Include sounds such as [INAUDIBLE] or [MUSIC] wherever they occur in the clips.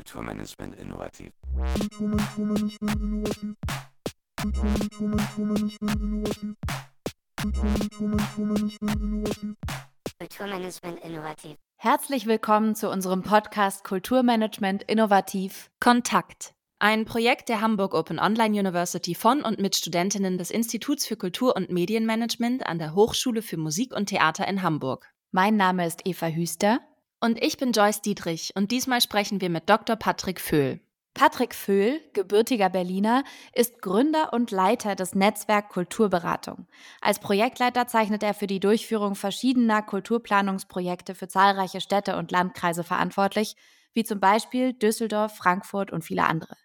Kulturmanagement innovativ. Kulturmanagement innovativ. Herzlich willkommen zu unserem Podcast Kulturmanagement innovativ Kontakt. Ein Projekt der Hamburg Open Online University von und mit Studentinnen des Instituts für Kultur- und Medienmanagement an der Hochschule für Musik und Theater in Hamburg. Mein Name ist Eva Hüster. Und ich bin Joyce Dietrich und diesmal sprechen wir mit Dr. Patrick Föhl. Patrick Föhl, gebürtiger Berliner, ist Gründer und Leiter des Netzwerk Kulturberatung. Als Projektleiter zeichnet er für die Durchführung verschiedener Kulturplanungsprojekte für zahlreiche Städte und Landkreise verantwortlich, wie zum Beispiel Düsseldorf, Frankfurt und viele andere.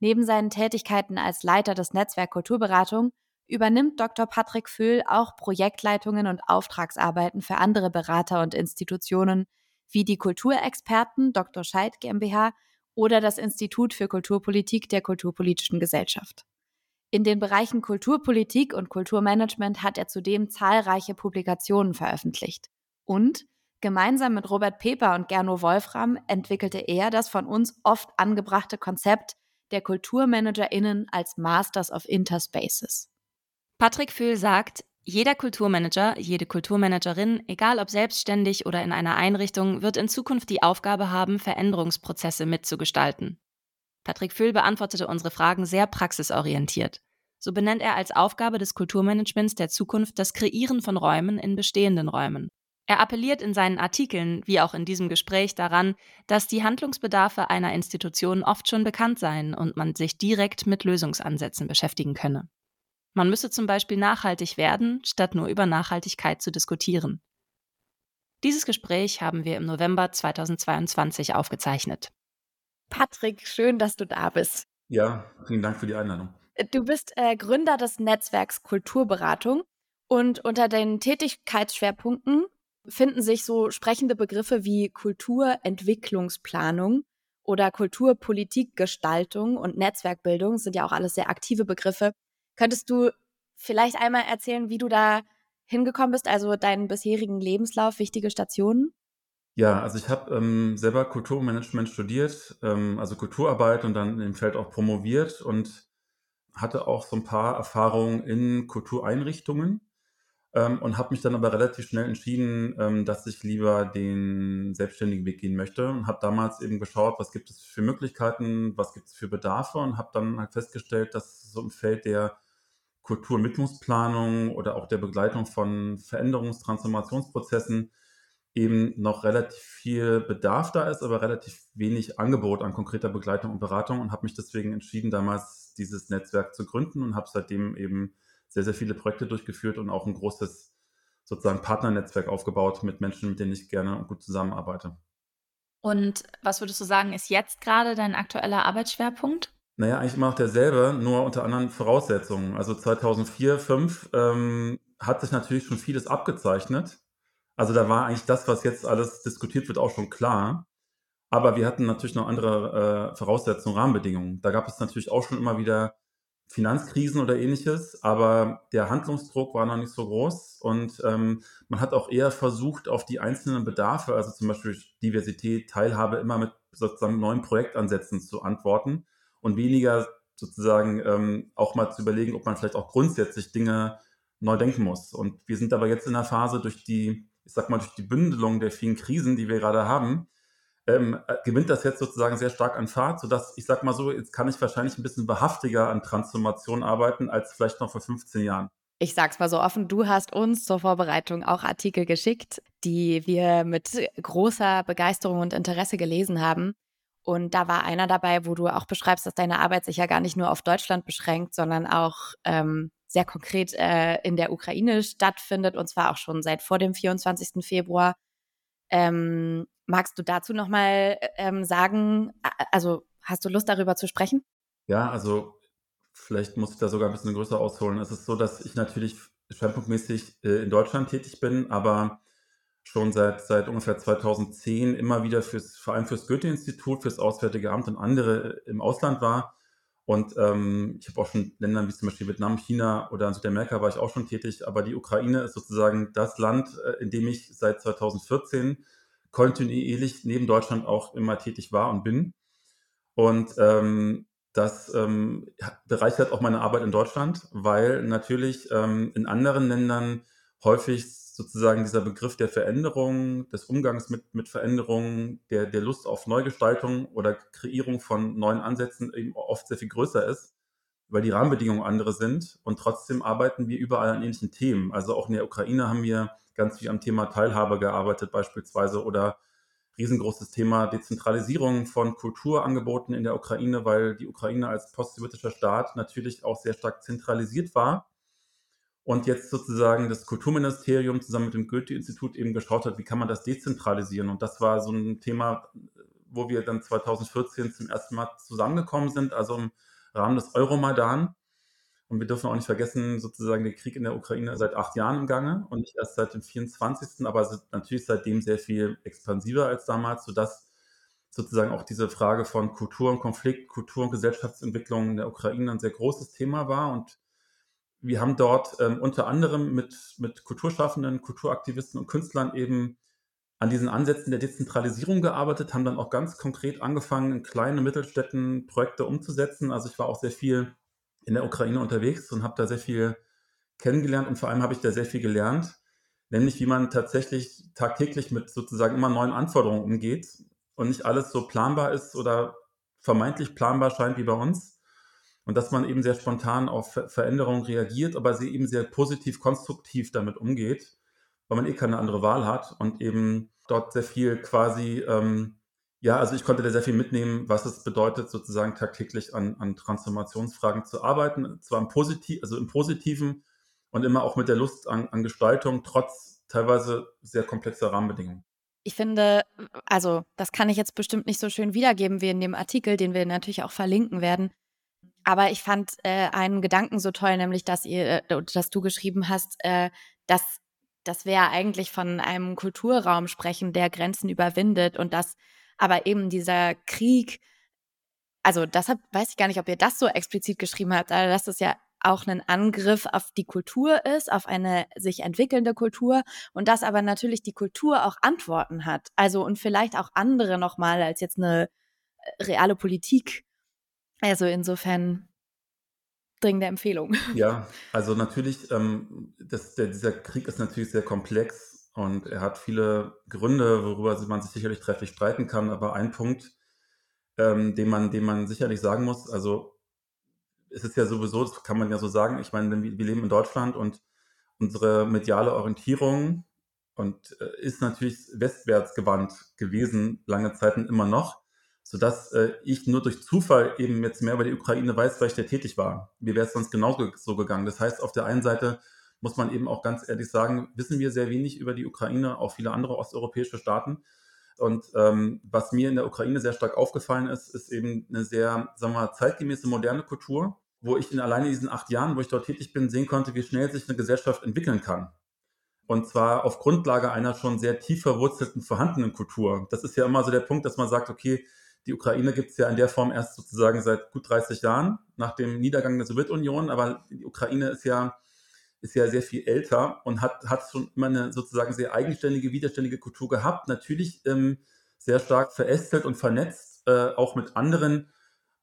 Neben seinen Tätigkeiten als Leiter des Netzwerk Kulturberatung übernimmt Dr. Patrick Föhl auch Projektleitungen und Auftragsarbeiten für andere Berater und Institutionen, wie die Kulturexperten Dr. Scheid GmbH oder das Institut für Kulturpolitik der Kulturpolitischen Gesellschaft. In den Bereichen Kulturpolitik und Kulturmanagement hat er zudem zahlreiche Publikationen veröffentlicht. Und gemeinsam mit Robert Peper und Gernot Wolfram entwickelte er das von uns oft angebrachte Konzept der KulturmanagerInnen als Masters of Interspaces. Patrick Föhl sagt, jeder Kulturmanager, jede Kulturmanagerin, egal ob selbstständig oder in einer Einrichtung, wird in Zukunft die Aufgabe haben, Veränderungsprozesse mitzugestalten. Patrick Föhl beantwortete unsere Fragen sehr praxisorientiert. So benennt er als Aufgabe des Kulturmanagements der Zukunft das Kreieren von Räumen in bestehenden Räumen. Er appelliert in seinen Artikeln, wie auch in diesem Gespräch, daran, dass die Handlungsbedarfe einer Institution oft schon bekannt seien und man sich direkt mit Lösungsansätzen beschäftigen könne. Man müsse zum Beispiel nachhaltig werden, statt nur über Nachhaltigkeit zu diskutieren. Dieses Gespräch haben wir im November 2022 aufgezeichnet. Patrick, schön, dass du da bist. Ja, vielen Dank für die Einladung. Du bist äh, Gründer des Netzwerks Kulturberatung und unter den Tätigkeitsschwerpunkten finden sich so sprechende Begriffe wie Kulturentwicklungsplanung oder Kulturpolitikgestaltung und Netzwerkbildung sind ja auch alles sehr aktive Begriffe, Könntest du vielleicht einmal erzählen, wie du da hingekommen bist, also deinen bisherigen Lebenslauf, wichtige Stationen? Ja, also ich habe ähm, selber Kulturmanagement studiert, ähm, also Kulturarbeit und dann im Feld auch promoviert und hatte auch so ein paar Erfahrungen in Kultureinrichtungen ähm, und habe mich dann aber relativ schnell entschieden, ähm, dass ich lieber den selbstständigen Weg gehen möchte und habe damals eben geschaut, was gibt es für Möglichkeiten, was gibt es für Bedarfe und habe dann halt festgestellt, dass so im Feld der Kulturmittlungsplanung oder auch der Begleitung von Veränderungs-, Transformationsprozessen eben noch relativ viel Bedarf da ist, aber relativ wenig Angebot an konkreter Begleitung und Beratung und habe mich deswegen entschieden, damals dieses Netzwerk zu gründen und habe seitdem eben sehr, sehr viele Projekte durchgeführt und auch ein großes sozusagen Partnernetzwerk aufgebaut mit Menschen, mit denen ich gerne und gut zusammenarbeite. Und was würdest du sagen, ist jetzt gerade dein aktueller Arbeitsschwerpunkt? Naja, eigentlich immer noch derselbe, nur unter anderen Voraussetzungen. Also 2004, 2005 ähm, hat sich natürlich schon vieles abgezeichnet. Also da war eigentlich das, was jetzt alles diskutiert wird, auch schon klar. Aber wir hatten natürlich noch andere äh, Voraussetzungen, Rahmenbedingungen. Da gab es natürlich auch schon immer wieder Finanzkrisen oder ähnliches, aber der Handlungsdruck war noch nicht so groß und ähm, man hat auch eher versucht, auf die einzelnen Bedarfe, also zum Beispiel Diversität, Teilhabe, immer mit sozusagen neuen Projektansätzen zu antworten und weniger sozusagen ähm, auch mal zu überlegen, ob man vielleicht auch grundsätzlich Dinge neu denken muss. Und wir sind aber jetzt in der Phase durch die, ich sag mal, durch die Bündelung der vielen Krisen, die wir gerade haben, ähm, äh, gewinnt das jetzt sozusagen sehr stark an Fahrt, sodass ich sag mal so, jetzt kann ich wahrscheinlich ein bisschen behaftiger an Transformation arbeiten als vielleicht noch vor 15 Jahren. Ich sag's mal so offen, du hast uns zur Vorbereitung auch Artikel geschickt, die wir mit großer Begeisterung und Interesse gelesen haben. Und da war einer dabei, wo du auch beschreibst, dass deine Arbeit sich ja gar nicht nur auf Deutschland beschränkt, sondern auch ähm, sehr konkret äh, in der Ukraine stattfindet und zwar auch schon seit vor dem 24. Februar. Ähm, magst du dazu nochmal ähm, sagen, also hast du Lust darüber zu sprechen? Ja, also vielleicht muss ich da sogar ein bisschen größer ausholen. Es ist so, dass ich natürlich schwerpunktmäßig äh, in Deutschland tätig bin, aber schon seit, seit ungefähr 2010 immer wieder fürs, vor allem fürs Goethe-Institut, fürs Auswärtige Amt und andere äh, im Ausland war. Und ähm, ich habe auch schon Ländern wie zum Beispiel Vietnam, China oder Südamerika war ich auch schon tätig. Aber die Ukraine ist sozusagen das Land, äh, in dem ich seit 2014 kontinuierlich neben Deutschland auch immer tätig war und bin. Und ähm, das ähm, bereichert auch meine Arbeit in Deutschland, weil natürlich ähm, in anderen Ländern häufig sozusagen dieser Begriff der Veränderung, des Umgangs mit, mit Veränderungen, der, der Lust auf Neugestaltung oder Kreierung von neuen Ansätzen eben oft sehr viel größer ist, weil die Rahmenbedingungen andere sind. Und trotzdem arbeiten wir überall an ähnlichen Themen. Also auch in der Ukraine haben wir ganz viel am Thema Teilhabe gearbeitet beispielsweise oder riesengroßes Thema Dezentralisierung von Kulturangeboten in der Ukraine, weil die Ukraine als postsowjetischer Staat natürlich auch sehr stark zentralisiert war und jetzt sozusagen das Kulturministerium zusammen mit dem Goethe-Institut eben geschaut hat, wie kann man das dezentralisieren. Und das war so ein Thema, wo wir dann 2014 zum ersten Mal zusammengekommen sind, also im Rahmen des Euromaidan. Und wir dürfen auch nicht vergessen, sozusagen der Krieg in der Ukraine seit acht Jahren im Gange und nicht erst seit dem 24., aber natürlich seitdem sehr viel expansiver als damals, sodass sozusagen auch diese Frage von Kultur und Konflikt, Kultur und Gesellschaftsentwicklung in der Ukraine ein sehr großes Thema war und wir haben dort ähm, unter anderem mit, mit Kulturschaffenden, Kulturaktivisten und Künstlern eben an diesen Ansätzen der Dezentralisierung gearbeitet, haben dann auch ganz konkret angefangen, in kleinen Mittelstädten Projekte umzusetzen. Also ich war auch sehr viel in der Ukraine unterwegs und habe da sehr viel kennengelernt und vor allem habe ich da sehr viel gelernt, nämlich wie man tatsächlich tagtäglich mit sozusagen immer neuen Anforderungen umgeht und nicht alles so planbar ist oder vermeintlich planbar scheint wie bei uns, und dass man eben sehr spontan auf Veränderungen reagiert, aber sie eben sehr positiv, konstruktiv damit umgeht, weil man eh keine andere Wahl hat und eben dort sehr viel quasi, ähm, ja, also ich konnte da sehr viel mitnehmen, was es bedeutet, sozusagen tagtäglich an, an Transformationsfragen zu arbeiten, zwar im, Positiv, also im Positiven und immer auch mit der Lust an, an Gestaltung, trotz teilweise sehr komplexer Rahmenbedingungen. Ich finde, also das kann ich jetzt bestimmt nicht so schön wiedergeben wie in dem Artikel, den wir natürlich auch verlinken werden. Aber ich fand äh, einen Gedanken so toll, nämlich dass ihr, äh, dass du geschrieben hast, äh, dass dass wir eigentlich von einem Kulturraum sprechen, der Grenzen überwindet und dass aber eben dieser Krieg, also deshalb weiß ich gar nicht, ob ihr das so explizit geschrieben habt, aber dass es ja auch ein Angriff auf die Kultur ist, auf eine sich entwickelnde Kultur und dass aber natürlich die Kultur auch Antworten hat. Also und vielleicht auch andere nochmal als jetzt eine äh, reale Politik also insofern dringende Empfehlung. [LAUGHS] Ja, also natürlich, ähm, das, der, dieser Krieg ist natürlich sehr komplex und er hat viele Gründe, worüber man sich sicherlich trefflich streiten kann. Aber ein Punkt, ähm, den, man, den man sicherlich sagen muss, also es ist ja sowieso, das kann man ja so sagen, ich meine, wir, wir leben in Deutschland und unsere mediale Orientierung und äh, ist natürlich westwärts gewandt gewesen, lange Zeiten immer noch sodass äh, ich nur durch Zufall eben jetzt mehr über die Ukraine weiß, weil ich da tätig war. Mir wäre es sonst genauso so gegangen. Das heißt, auf der einen Seite muss man eben auch ganz ehrlich sagen, wissen wir sehr wenig über die Ukraine, auch viele andere osteuropäische Staaten. Und ähm, was mir in der Ukraine sehr stark aufgefallen ist, ist eben eine sehr, sagen wir mal, zeitgemäße moderne Kultur, wo ich in alleine diesen acht Jahren, wo ich dort tätig bin, sehen konnte, wie schnell sich eine Gesellschaft entwickeln kann. Und zwar auf Grundlage einer schon sehr tief verwurzelten vorhandenen Kultur. Das ist ja immer so der Punkt, dass man sagt, okay, die Ukraine gibt es ja in der Form erst sozusagen seit gut 30 Jahren nach dem Niedergang der Sowjetunion, aber die Ukraine ist ja, ist ja sehr viel älter und hat, hat schon immer eine sozusagen sehr eigenständige, widerständige Kultur gehabt. Natürlich ähm, sehr stark verästelt und vernetzt, äh, auch mit anderen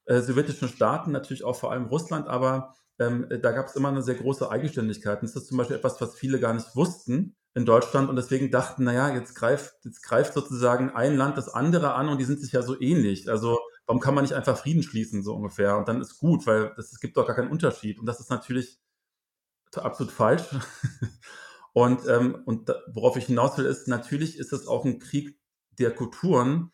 äh, sowjetischen Staaten, natürlich auch vor allem Russland, aber ähm, da gab es immer eine sehr große Eigenständigkeit. Und das ist zum Beispiel etwas, was viele gar nicht wussten in Deutschland und deswegen dachten, naja, jetzt greift, jetzt greift sozusagen ein Land das andere an und die sind sich ja so ähnlich. Also warum kann man nicht einfach Frieden schließen, so ungefähr? Und dann ist gut, weil es gibt doch gar keinen Unterschied. Und das ist natürlich absolut falsch. [LAUGHS] und, ähm, und worauf ich hinaus will, ist, natürlich ist es auch ein Krieg der Kulturen,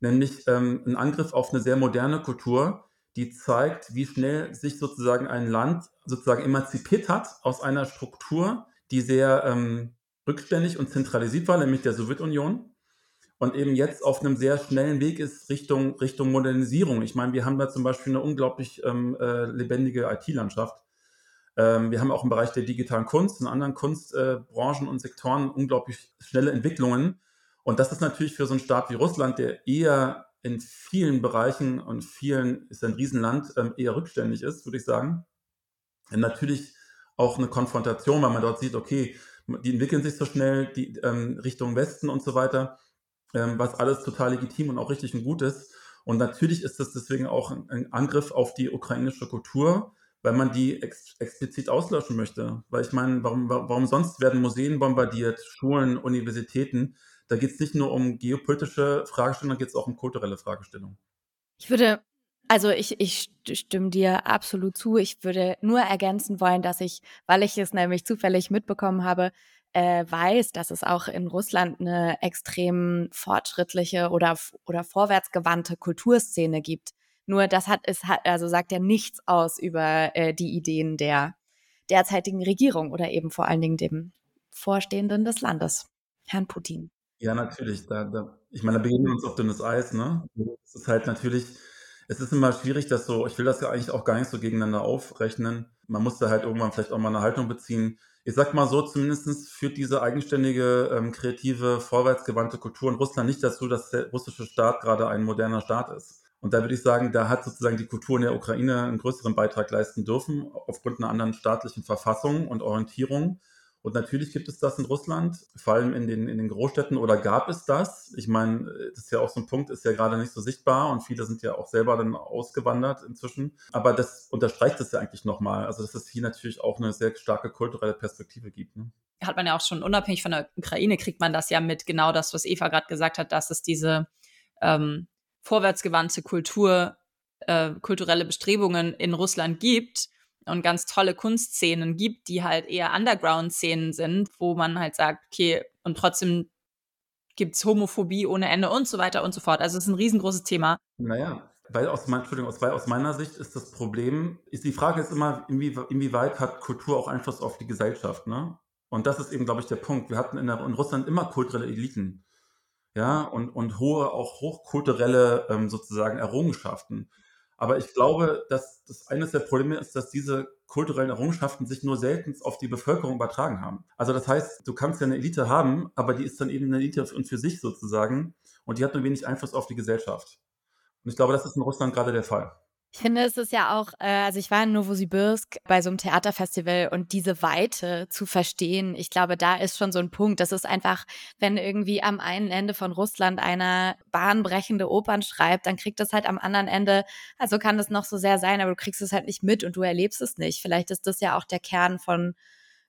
nämlich ähm, ein Angriff auf eine sehr moderne Kultur, die zeigt, wie schnell sich sozusagen ein Land sozusagen emanzipiert hat aus einer Struktur, die sehr ähm, rückständig und zentralisiert war, nämlich der Sowjetunion. Und eben jetzt auf einem sehr schnellen Weg ist Richtung, Richtung Modernisierung. Ich meine, wir haben da zum Beispiel eine unglaublich ähm, äh, lebendige IT-Landschaft. Ähm, wir haben auch im Bereich der digitalen Kunst und anderen Kunstbranchen äh, und Sektoren unglaublich schnelle Entwicklungen. Und das ist natürlich für so einen Staat wie Russland, der eher in vielen Bereichen und vielen, ist ein Riesenland, ähm, eher rückständig ist, würde ich sagen. Und natürlich auch eine Konfrontation, weil man dort sieht, okay, die entwickeln sich so schnell, die ähm, Richtung Westen und so weiter, ähm, was alles total legitim und auch richtig und gut ist. Und natürlich ist das deswegen auch ein Angriff auf die ukrainische Kultur, weil man die ex explizit auslöschen möchte. Weil ich meine, warum, warum sonst werden Museen bombardiert, Schulen, Universitäten? Da geht es nicht nur um geopolitische Fragestellungen, da geht es auch um kulturelle Fragestellungen. Ich würde, also ich, ich stimme dir absolut zu. Ich würde nur ergänzen wollen, dass ich, weil ich es nämlich zufällig mitbekommen habe, äh, weiß, dass es auch in Russland eine extrem fortschrittliche oder, oder vorwärtsgewandte Kulturszene gibt. Nur das hat es hat, also sagt ja nichts aus über äh, die Ideen der derzeitigen Regierung oder eben vor allen Dingen dem Vorstehenden des Landes, Herrn Putin. Ja, natürlich. Da, da, ich meine, da begegnen wir uns auf dünnes Eis, ne? Es ist halt natürlich, es ist immer schwierig, dass so, ich will das ja eigentlich auch gar nicht so gegeneinander aufrechnen. Man muss da halt irgendwann vielleicht auch mal eine Haltung beziehen ich sag mal so, zumindest führt diese eigenständige, ähm, kreative, vorwärtsgewandte Kultur in Russland nicht dazu, dass der russische Staat gerade ein moderner Staat ist. Und da würde ich sagen, da hat sozusagen die Kultur in der Ukraine einen größeren Beitrag leisten dürfen, aufgrund einer anderen staatlichen Verfassung und Orientierung. Und natürlich gibt es das in Russland, vor allem in den, in den Großstädten, oder gab es das? Ich meine, das ist ja auch so ein Punkt, ist ja gerade nicht so sichtbar und viele sind ja auch selber dann ausgewandert inzwischen. Aber das unterstreicht es ja eigentlich nochmal. Also, dass es hier natürlich auch eine sehr starke kulturelle Perspektive gibt. Ne? Hat man ja auch schon unabhängig von der Ukraine, kriegt man das ja mit, genau das, was Eva gerade gesagt hat, dass es diese ähm, vorwärtsgewandte Kultur, äh, kulturelle Bestrebungen in Russland gibt und ganz tolle Kunstszenen gibt, die halt eher Underground-Szenen sind, wo man halt sagt, okay, und trotzdem gibt es Homophobie ohne Ende und so weiter und so fort. Also es ist ein riesengroßes Thema. Naja, weil aus, mein, Entschuldigung, aus, weil aus meiner Sicht ist das Problem, ist die Frage ist immer, inwie, inwieweit hat Kultur auch Einfluss auf die Gesellschaft, ne? Und das ist eben, glaube ich, der Punkt. Wir hatten in, der, in Russland immer kulturelle Eliten, ja, und, und hohe, auch hochkulturelle ähm, sozusagen Errungenschaften. Aber ich glaube, dass das eines der Probleme ist, dass diese kulturellen Errungenschaften sich nur selten auf die Bevölkerung übertragen haben. Also das heißt, du kannst ja eine Elite haben, aber die ist dann eben eine Elite und für sich sozusagen und die hat nur wenig Einfluss auf die Gesellschaft. Und ich glaube, das ist in Russland gerade der Fall. Ich finde, es ist ja auch, äh, also ich war in Novosibirsk bei so einem Theaterfestival und diese Weite zu verstehen, ich glaube, da ist schon so ein Punkt. Das ist einfach, wenn irgendwie am einen Ende von Russland einer bahnbrechende Opern schreibt, dann kriegt das halt am anderen Ende, also kann das noch so sehr sein, aber du kriegst es halt nicht mit und du erlebst es nicht. Vielleicht ist das ja auch der Kern von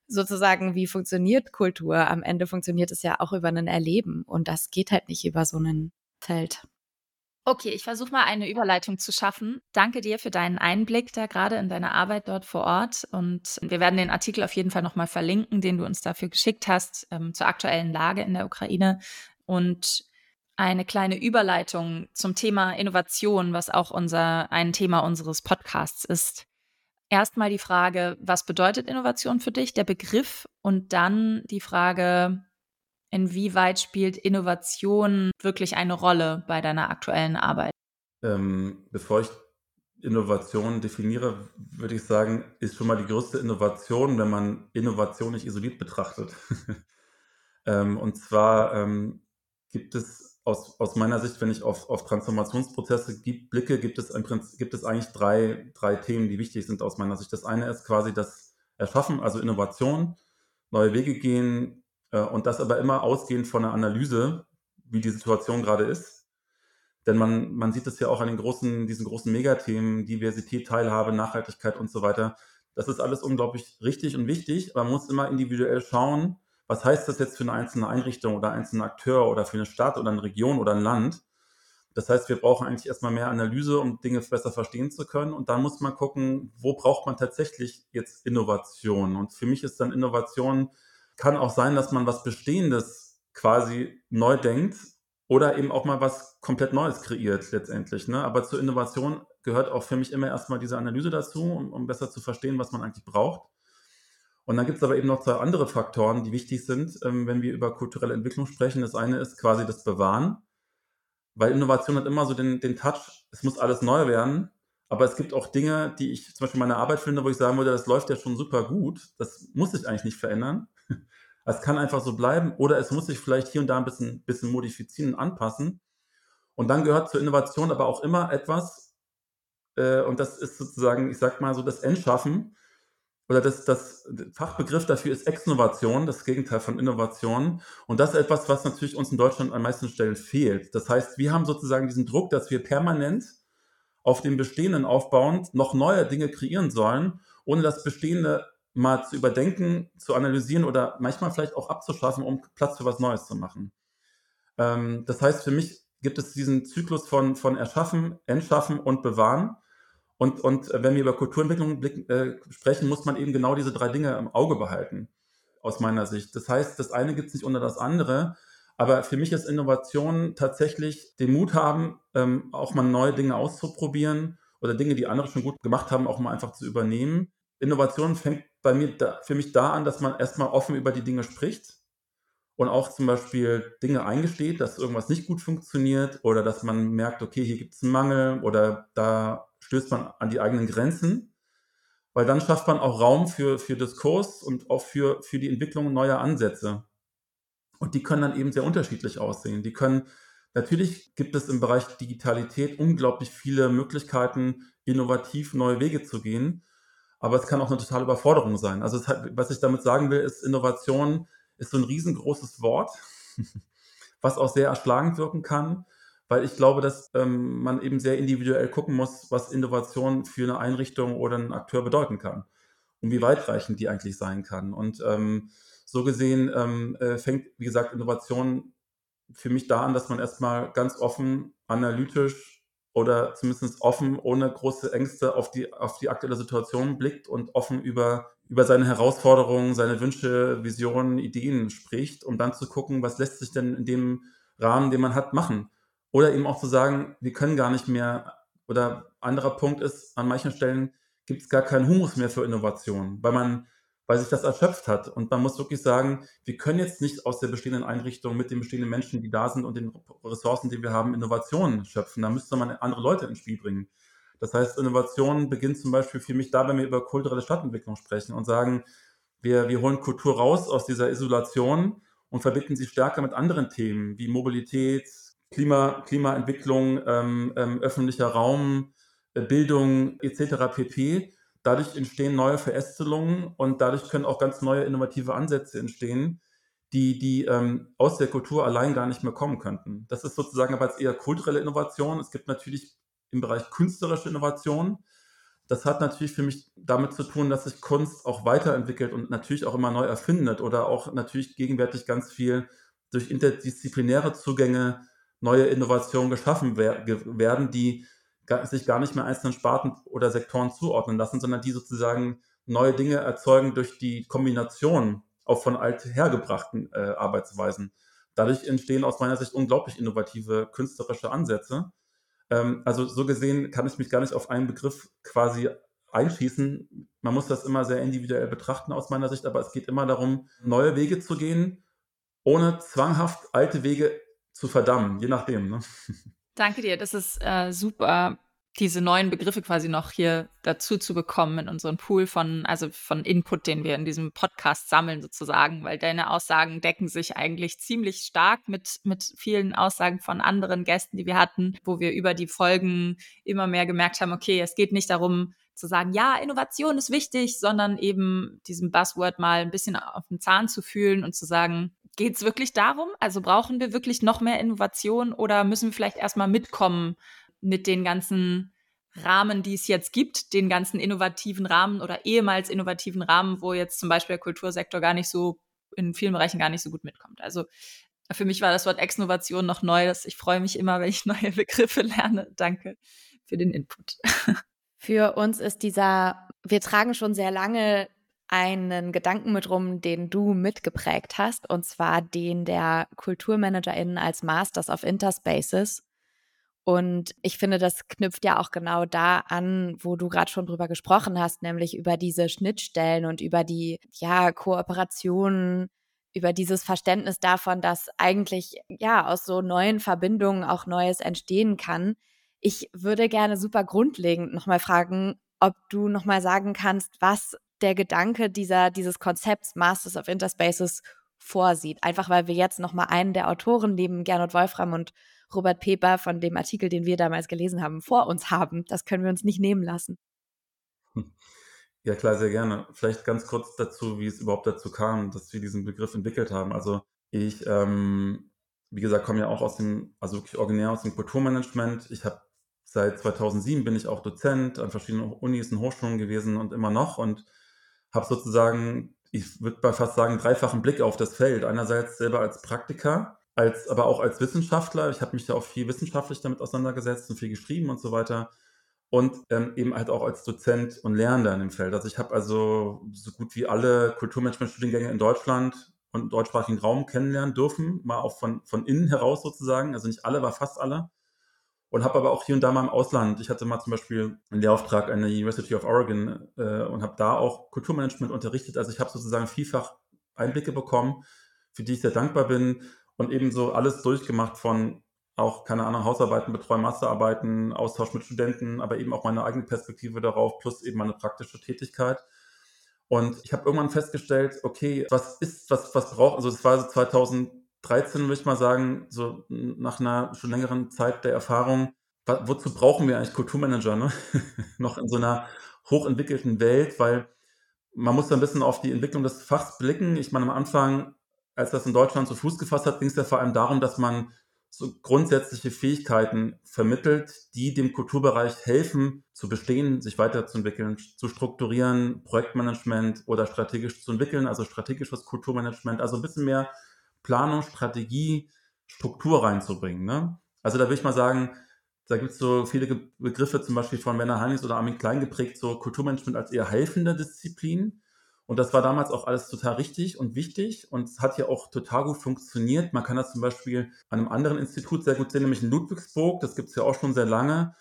sozusagen, wie funktioniert Kultur? Am Ende funktioniert es ja auch über ein Erleben und das geht halt nicht über so einen Feld. Okay, ich versuche mal eine Überleitung zu schaffen. Danke dir für deinen Einblick da gerade in deine Arbeit dort vor Ort. Und wir werden den Artikel auf jeden Fall nochmal verlinken, den du uns dafür geschickt hast, ähm, zur aktuellen Lage in der Ukraine. Und eine kleine Überleitung zum Thema Innovation, was auch unser, ein Thema unseres Podcasts ist. Erstmal die Frage, was bedeutet Innovation für dich, der Begriff? Und dann die Frage, Inwieweit spielt Innovation wirklich eine Rolle bei deiner aktuellen Arbeit? Ähm, bevor ich Innovation definiere, würde ich sagen, ist schon mal die größte Innovation, wenn man Innovation nicht isoliert betrachtet. [LAUGHS] ähm, und zwar ähm, gibt es aus, aus meiner Sicht, wenn ich auf, auf Transformationsprozesse gibt, blicke, gibt es, im Prinzip, gibt es eigentlich drei, drei Themen, die wichtig sind aus meiner Sicht. Das eine ist quasi das Erschaffen, also Innovation, neue Wege gehen, und das aber immer ausgehend von einer Analyse, wie die Situation gerade ist. Denn man, man sieht es ja auch an den großen, diesen großen Megathemen, Diversität, Teilhabe, Nachhaltigkeit und so weiter. Das ist alles unglaublich richtig und wichtig, aber man muss immer individuell schauen, was heißt das jetzt für eine einzelne Einrichtung oder einzelnen Akteur oder für eine Stadt oder eine Region oder ein Land. Das heißt, wir brauchen eigentlich erstmal mehr Analyse, um Dinge besser verstehen zu können. Und dann muss man gucken, wo braucht man tatsächlich jetzt Innovation. Und für mich ist dann Innovation kann auch sein, dass man was Bestehendes quasi neu denkt oder eben auch mal was komplett Neues kreiert letztendlich. Ne? Aber zur Innovation gehört auch für mich immer erstmal diese Analyse dazu, um, um besser zu verstehen, was man eigentlich braucht. Und dann gibt es aber eben noch zwei andere Faktoren, die wichtig sind, ähm, wenn wir über kulturelle Entwicklung sprechen. Das eine ist quasi das Bewahren, weil Innovation hat immer so den, den Touch, es muss alles neu werden. Aber es gibt auch Dinge, die ich zum Beispiel in meiner Arbeit finde, wo ich sagen würde, das läuft ja schon super gut. Das muss sich eigentlich nicht verändern. [LAUGHS] Es kann einfach so bleiben oder es muss sich vielleicht hier und da ein bisschen, bisschen modifizieren und anpassen. Und dann gehört zur Innovation aber auch immer etwas, äh, und das ist sozusagen, ich sag mal so, das Endschaffen, oder das, das Fachbegriff dafür ist Exnovation, das Gegenteil von Innovation. Und das ist etwas, was natürlich uns in Deutschland an meisten Stellen fehlt. Das heißt, wir haben sozusagen diesen Druck, dass wir permanent auf dem Bestehenden aufbauend noch neue Dinge kreieren sollen, ohne das Bestehende mal zu überdenken, zu analysieren oder manchmal vielleicht auch abzuschaffen, um Platz für was Neues zu machen. Ähm, das heißt, für mich gibt es diesen Zyklus von, von Erschaffen, Entschaffen und Bewahren. Und, und wenn wir über Kulturentwicklung blicken, äh, sprechen, muss man eben genau diese drei Dinge im Auge behalten, aus meiner Sicht. Das heißt, das eine gibt es nicht unter das andere, aber für mich ist Innovation tatsächlich den Mut haben, ähm, auch mal neue Dinge auszuprobieren oder Dinge, die andere schon gut gemacht haben, auch mal einfach zu übernehmen. Innovation fängt bei mir da, für mich da an, dass man erstmal offen über die Dinge spricht und auch zum Beispiel Dinge eingesteht, dass irgendwas nicht gut funktioniert oder dass man merkt, okay, hier gibt es einen Mangel oder da stößt man an die eigenen Grenzen, weil dann schafft man auch Raum für, für Diskurs und auch für, für die Entwicklung neuer Ansätze. Und die können dann eben sehr unterschiedlich aussehen. Die können, natürlich gibt es im Bereich Digitalität unglaublich viele Möglichkeiten, innovativ neue Wege zu gehen. Aber es kann auch eine totale Überforderung sein. Also hat, was ich damit sagen will, ist, Innovation ist so ein riesengroßes Wort, [LAUGHS] was auch sehr erschlagend wirken kann weil ich glaube, dass ähm, man eben sehr individuell gucken muss, was Innovation für eine Einrichtung oder einen Akteur bedeuten kann und wie weitreichend die eigentlich sein kann. Und ähm, so gesehen ähm, äh, fängt, wie gesagt, Innovation für mich da an, dass man erstmal ganz offen, analytisch oder zumindest offen, ohne große Ängste auf die, auf die aktuelle Situation blickt und offen über, über seine Herausforderungen, seine Wünsche, Visionen, Ideen spricht, um dann zu gucken, was lässt sich denn in dem Rahmen, den man hat, machen. Oder eben auch zu sagen, wir können gar nicht mehr, oder anderer Punkt ist, an manchen Stellen gibt es gar keinen Humus mehr für Innovation, weil man, weil sich das erschöpft hat. Und man muss wirklich sagen, wir können jetzt nicht aus der bestehenden Einrichtung mit den bestehenden Menschen, die da sind und den Ressourcen, die wir haben, Innovationen schöpfen. Da müsste man andere Leute ins Spiel bringen. Das heißt, Innovation beginnt zum Beispiel für mich da, wenn wir über kulturelle Stadtentwicklung sprechen und sagen, wir, wir holen Kultur raus aus dieser Isolation und verbinden sie stärker mit anderen Themen wie Mobilität, Klima, Klimaentwicklung, ähm, ähm, öffentlicher Raum, äh, Bildung etc. pp. Dadurch entstehen neue Verästelungen und dadurch können auch ganz neue innovative Ansätze entstehen, die, die ähm, aus der Kultur allein gar nicht mehr kommen könnten. Das ist sozusagen aber jetzt eher kulturelle Innovation. Es gibt natürlich im Bereich künstlerische Innovation. Das hat natürlich für mich damit zu tun, dass sich Kunst auch weiterentwickelt und natürlich auch immer neu erfindet oder auch natürlich gegenwärtig ganz viel durch interdisziplinäre Zugänge neue Innovationen geschaffen werden, die sich gar nicht mehr einzelnen Sparten oder Sektoren zuordnen lassen, sondern die sozusagen neue Dinge erzeugen durch die Kombination auch von althergebrachten äh, Arbeitsweisen. Dadurch entstehen aus meiner Sicht unglaublich innovative künstlerische Ansätze. Ähm, also so gesehen kann ich mich gar nicht auf einen Begriff quasi einschießen. Man muss das immer sehr individuell betrachten aus meiner Sicht, aber es geht immer darum, neue Wege zu gehen, ohne zwanghaft alte Wege zu verdammen, je nachdem. Ne? [LAUGHS] Danke dir, das ist äh, super, diese neuen Begriffe quasi noch hier dazu zu bekommen in unseren Pool von, also von Input, den wir in diesem Podcast sammeln sozusagen, weil deine Aussagen decken sich eigentlich ziemlich stark mit, mit vielen Aussagen von anderen Gästen, die wir hatten, wo wir über die Folgen immer mehr gemerkt haben, okay, es geht nicht darum, zu sagen, ja, Innovation ist wichtig, sondern eben diesem Buzzword mal ein bisschen auf den Zahn zu fühlen und zu sagen, Geht es wirklich darum? Also brauchen wir wirklich noch mehr Innovation oder müssen wir vielleicht erstmal mitkommen mit den ganzen Rahmen, die es jetzt gibt, den ganzen innovativen Rahmen oder ehemals innovativen Rahmen, wo jetzt zum Beispiel der Kultursektor gar nicht so in vielen Bereichen gar nicht so gut mitkommt. Also für mich war das Wort Exnovation noch neu. Das, ich freue mich immer, wenn ich [LAUGHS] neue Begriffe lerne. Danke für den Input. [LAUGHS] Für uns ist dieser, wir tragen schon sehr lange einen Gedanken mit rum, den du mitgeprägt hast, und zwar den der KulturmanagerInnen als Masters of Interspaces. Und ich finde, das knüpft ja auch genau da an, wo du gerade schon drüber gesprochen hast, nämlich über diese Schnittstellen und über die ja, Kooperationen, über dieses Verständnis davon, dass eigentlich ja aus so neuen Verbindungen auch Neues entstehen kann. Ich würde gerne super grundlegend nochmal fragen, ob du nochmal sagen kannst, was der Gedanke dieser, dieses Konzepts Masters of Interspaces vorsieht. Einfach weil wir jetzt nochmal einen der Autoren neben Gernot Wolfram und Robert Peper von dem Artikel, den wir damals gelesen haben, vor uns haben. Das können wir uns nicht nehmen lassen. Ja, klar, sehr gerne. Vielleicht ganz kurz dazu, wie es überhaupt dazu kam, dass wir diesen Begriff entwickelt haben. Also ich, ähm, wie gesagt, komme ja auch aus dem, also wirklich originär aus dem Kulturmanagement. Ich habe seit 2007 bin ich auch Dozent an verschiedenen Unis und Hochschulen gewesen und immer noch und habe sozusagen, ich würde mal fast sagen, dreifachen Blick auf das Feld. Einerseits selber als Praktiker, als, aber auch als Wissenschaftler. Ich habe mich da auch viel wissenschaftlich damit auseinandergesetzt und viel geschrieben und so weiter und ähm, eben halt auch als Dozent und Lehrender in dem Feld. Also ich habe also so gut wie alle Kulturmanagement-Studiengänge in Deutschland und deutschsprachigen Raum kennenlernen dürfen, mal auch von, von innen heraus sozusagen, also nicht alle, aber fast alle. Und habe aber auch hier und da mal im Ausland, ich hatte mal zum Beispiel einen Lehrauftrag an der University of Oregon äh, und habe da auch Kulturmanagement unterrichtet. Also ich habe sozusagen vielfach Einblicke bekommen, für die ich sehr dankbar bin und eben so alles durchgemacht von auch, keine Ahnung, Hausarbeiten betreuen, Masterarbeiten, Austausch mit Studenten, aber eben auch meine eigene Perspektive darauf, plus eben meine praktische Tätigkeit. Und ich habe irgendwann festgestellt, okay, was ist, was, was braucht, also es war so 2013, würde ich mal sagen, so nach einer schon längeren Zeit der Erfahrung, wozu brauchen wir eigentlich Kulturmanager, ne? [LAUGHS] noch in so einer hochentwickelten Welt, weil man muss da ein bisschen auf die Entwicklung des Fachs blicken. Ich meine, am Anfang, als das in Deutschland zu Fuß gefasst hat, ging es ja vor allem darum, dass man so grundsätzliche Fähigkeiten vermittelt, die dem Kulturbereich helfen, zu bestehen, sich weiterzuentwickeln, zu strukturieren, Projektmanagement oder strategisch zu entwickeln, also strategisches Kulturmanagement, also ein bisschen mehr Planung, Strategie, Struktur reinzubringen. Ne? Also da würde ich mal sagen, da gibt es so viele Begriffe, zum Beispiel von Werner Heinz oder Armin Klein geprägt, so Kulturmanagement als eher helfende Disziplin. Und das war damals auch alles total richtig und wichtig und es hat ja auch total gut funktioniert. Man kann das zum Beispiel an einem anderen Institut sehr gut sehen, nämlich in Ludwigsburg. Das gibt es ja auch schon sehr lange.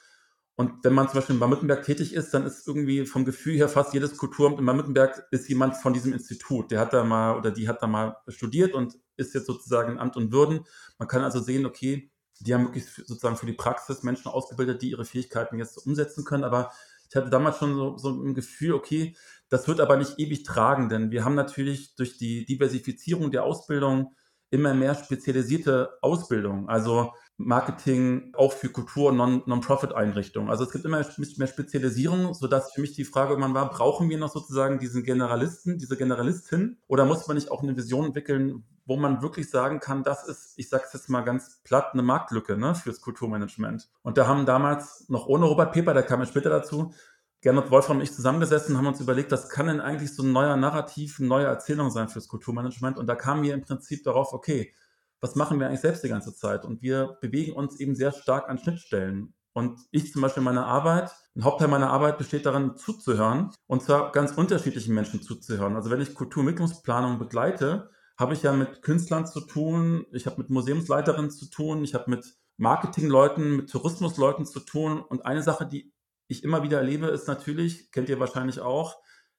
Und wenn man zum Beispiel in Baden-Württemberg tätig ist, dann ist irgendwie vom Gefühl her fast jedes Kulturamt in Baden-Württemberg ist jemand von diesem Institut. Der hat da mal oder die hat da mal studiert und ist jetzt sozusagen in Amt und Würden. Man kann also sehen, okay, die haben wirklich sozusagen für die Praxis Menschen ausgebildet, die ihre Fähigkeiten jetzt umsetzen können. Aber ich hatte damals schon so, so ein Gefühl, okay, das wird aber nicht ewig tragen, denn wir haben natürlich durch die Diversifizierung der Ausbildung immer mehr spezialisierte Ausbildung, also Marketing auch für Kultur- und Non-Profit-Einrichtungen. also es gibt immer mehr Spezialisierung, sodass für mich die Frage irgendwann war, brauchen wir noch sozusagen diesen Generalisten, diese Generalistin oder muss man nicht auch eine Vision entwickeln, wo man wirklich sagen kann, das ist, ich sage es jetzt mal ganz platt, eine Marktlücke ne, fürs Kulturmanagement. Und da haben damals noch ohne Robert Peper, der kam ja später dazu, Gernot Wolfram und ich zusammengesessen haben uns überlegt, was kann denn eigentlich so ein neuer Narrativ, eine neue Erzählung sein fürs Kulturmanagement? Und da kamen wir im Prinzip darauf, okay, was machen wir eigentlich selbst die ganze Zeit? Und wir bewegen uns eben sehr stark an Schnittstellen. Und ich zum Beispiel meine Arbeit, ein Hauptteil meiner Arbeit besteht darin, zuzuhören und zwar ganz unterschiedlichen Menschen zuzuhören. Also wenn ich Kulturentwicklungsplanung begleite, habe ich ja mit Künstlern zu tun, ich habe mit Museumsleiterinnen zu tun, ich habe mit Marketingleuten, mit Tourismusleuten zu tun. Und eine Sache, die ich immer wieder erlebe, ist natürlich, kennt ihr wahrscheinlich auch,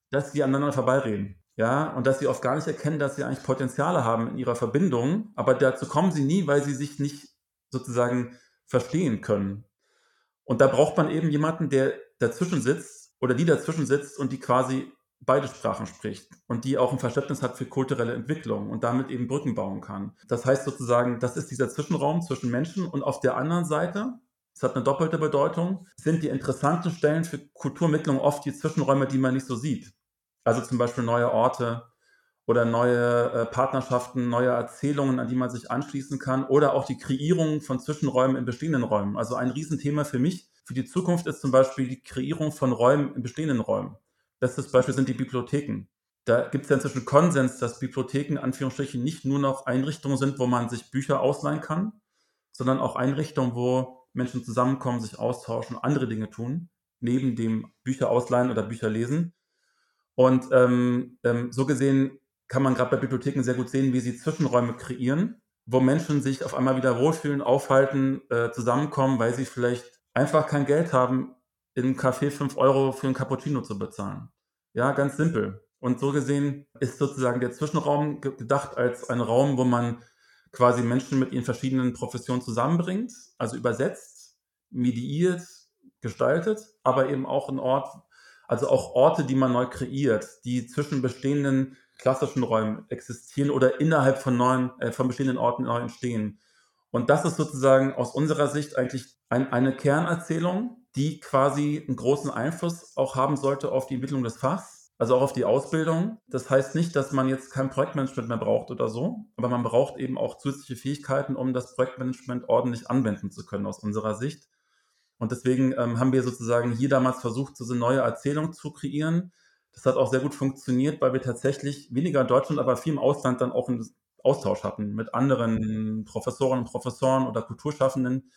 dass sie aneinander vorbeireden. Ja, und dass sie oft gar nicht erkennen, dass sie eigentlich Potenziale haben in ihrer Verbindung, aber dazu kommen sie nie, weil sie sich nicht sozusagen verstehen können. Und da braucht man eben jemanden, der dazwischen sitzt oder die dazwischen sitzt und die quasi beide Sprachen spricht und die auch ein Verständnis hat für kulturelle Entwicklung und damit eben Brücken bauen kann. Das heißt sozusagen, das ist dieser Zwischenraum zwischen Menschen und auf der anderen Seite es hat eine doppelte Bedeutung, sind die interessanten Stellen für Kulturmittlung oft die Zwischenräume, die man nicht so sieht. Also zum Beispiel neue Orte oder neue äh, Partnerschaften, neue Erzählungen, an die man sich anschließen kann oder auch die Kreierung von Zwischenräumen in bestehenden Räumen. Also ein Riesenthema für mich, für die Zukunft ist zum Beispiel die Kreierung von Räumen in bestehenden Räumen. Bestes Beispiel sind die Bibliotheken. Da gibt es ja inzwischen Konsens, dass Bibliotheken Anführungsstrichen nicht nur noch Einrichtungen sind, wo man sich Bücher ausleihen kann, sondern auch Einrichtungen, wo Menschen zusammenkommen, sich austauschen, andere Dinge tun, neben dem Bücher ausleihen oder Bücher lesen. Und ähm, ähm, so gesehen kann man gerade bei Bibliotheken sehr gut sehen, wie sie Zwischenräume kreieren, wo Menschen sich auf einmal wieder wohlfühlen, aufhalten, äh, zusammenkommen, weil sie vielleicht einfach kein Geld haben, im Café 5 Euro für einen Cappuccino zu bezahlen. Ja, ganz simpel. Und so gesehen ist sozusagen der Zwischenraum gedacht als ein Raum, wo man quasi Menschen mit ihren verschiedenen Professionen zusammenbringt, also übersetzt, mediiert, gestaltet, aber eben auch ein Ort, also auch Orte, die man neu kreiert, die zwischen bestehenden klassischen Räumen existieren oder innerhalb von neuen, äh, von bestehenden Orten neu entstehen. Und das ist sozusagen aus unserer Sicht eigentlich ein, eine Kernerzählung, die quasi einen großen Einfluss auch haben sollte auf die Entwicklung des Fachs also auch auf die Ausbildung. Das heißt nicht, dass man jetzt kein Projektmanagement mehr braucht oder so, aber man braucht eben auch zusätzliche Fähigkeiten, um das Projektmanagement ordentlich anwenden zu können aus unserer Sicht. Und deswegen ähm, haben wir sozusagen hier damals versucht, so eine neue Erzählung zu kreieren. Das hat auch sehr gut funktioniert, weil wir tatsächlich weniger in Deutschland, aber viel im Ausland dann auch einen Austausch hatten mit anderen Professoren und Professoren oder Kulturschaffenden,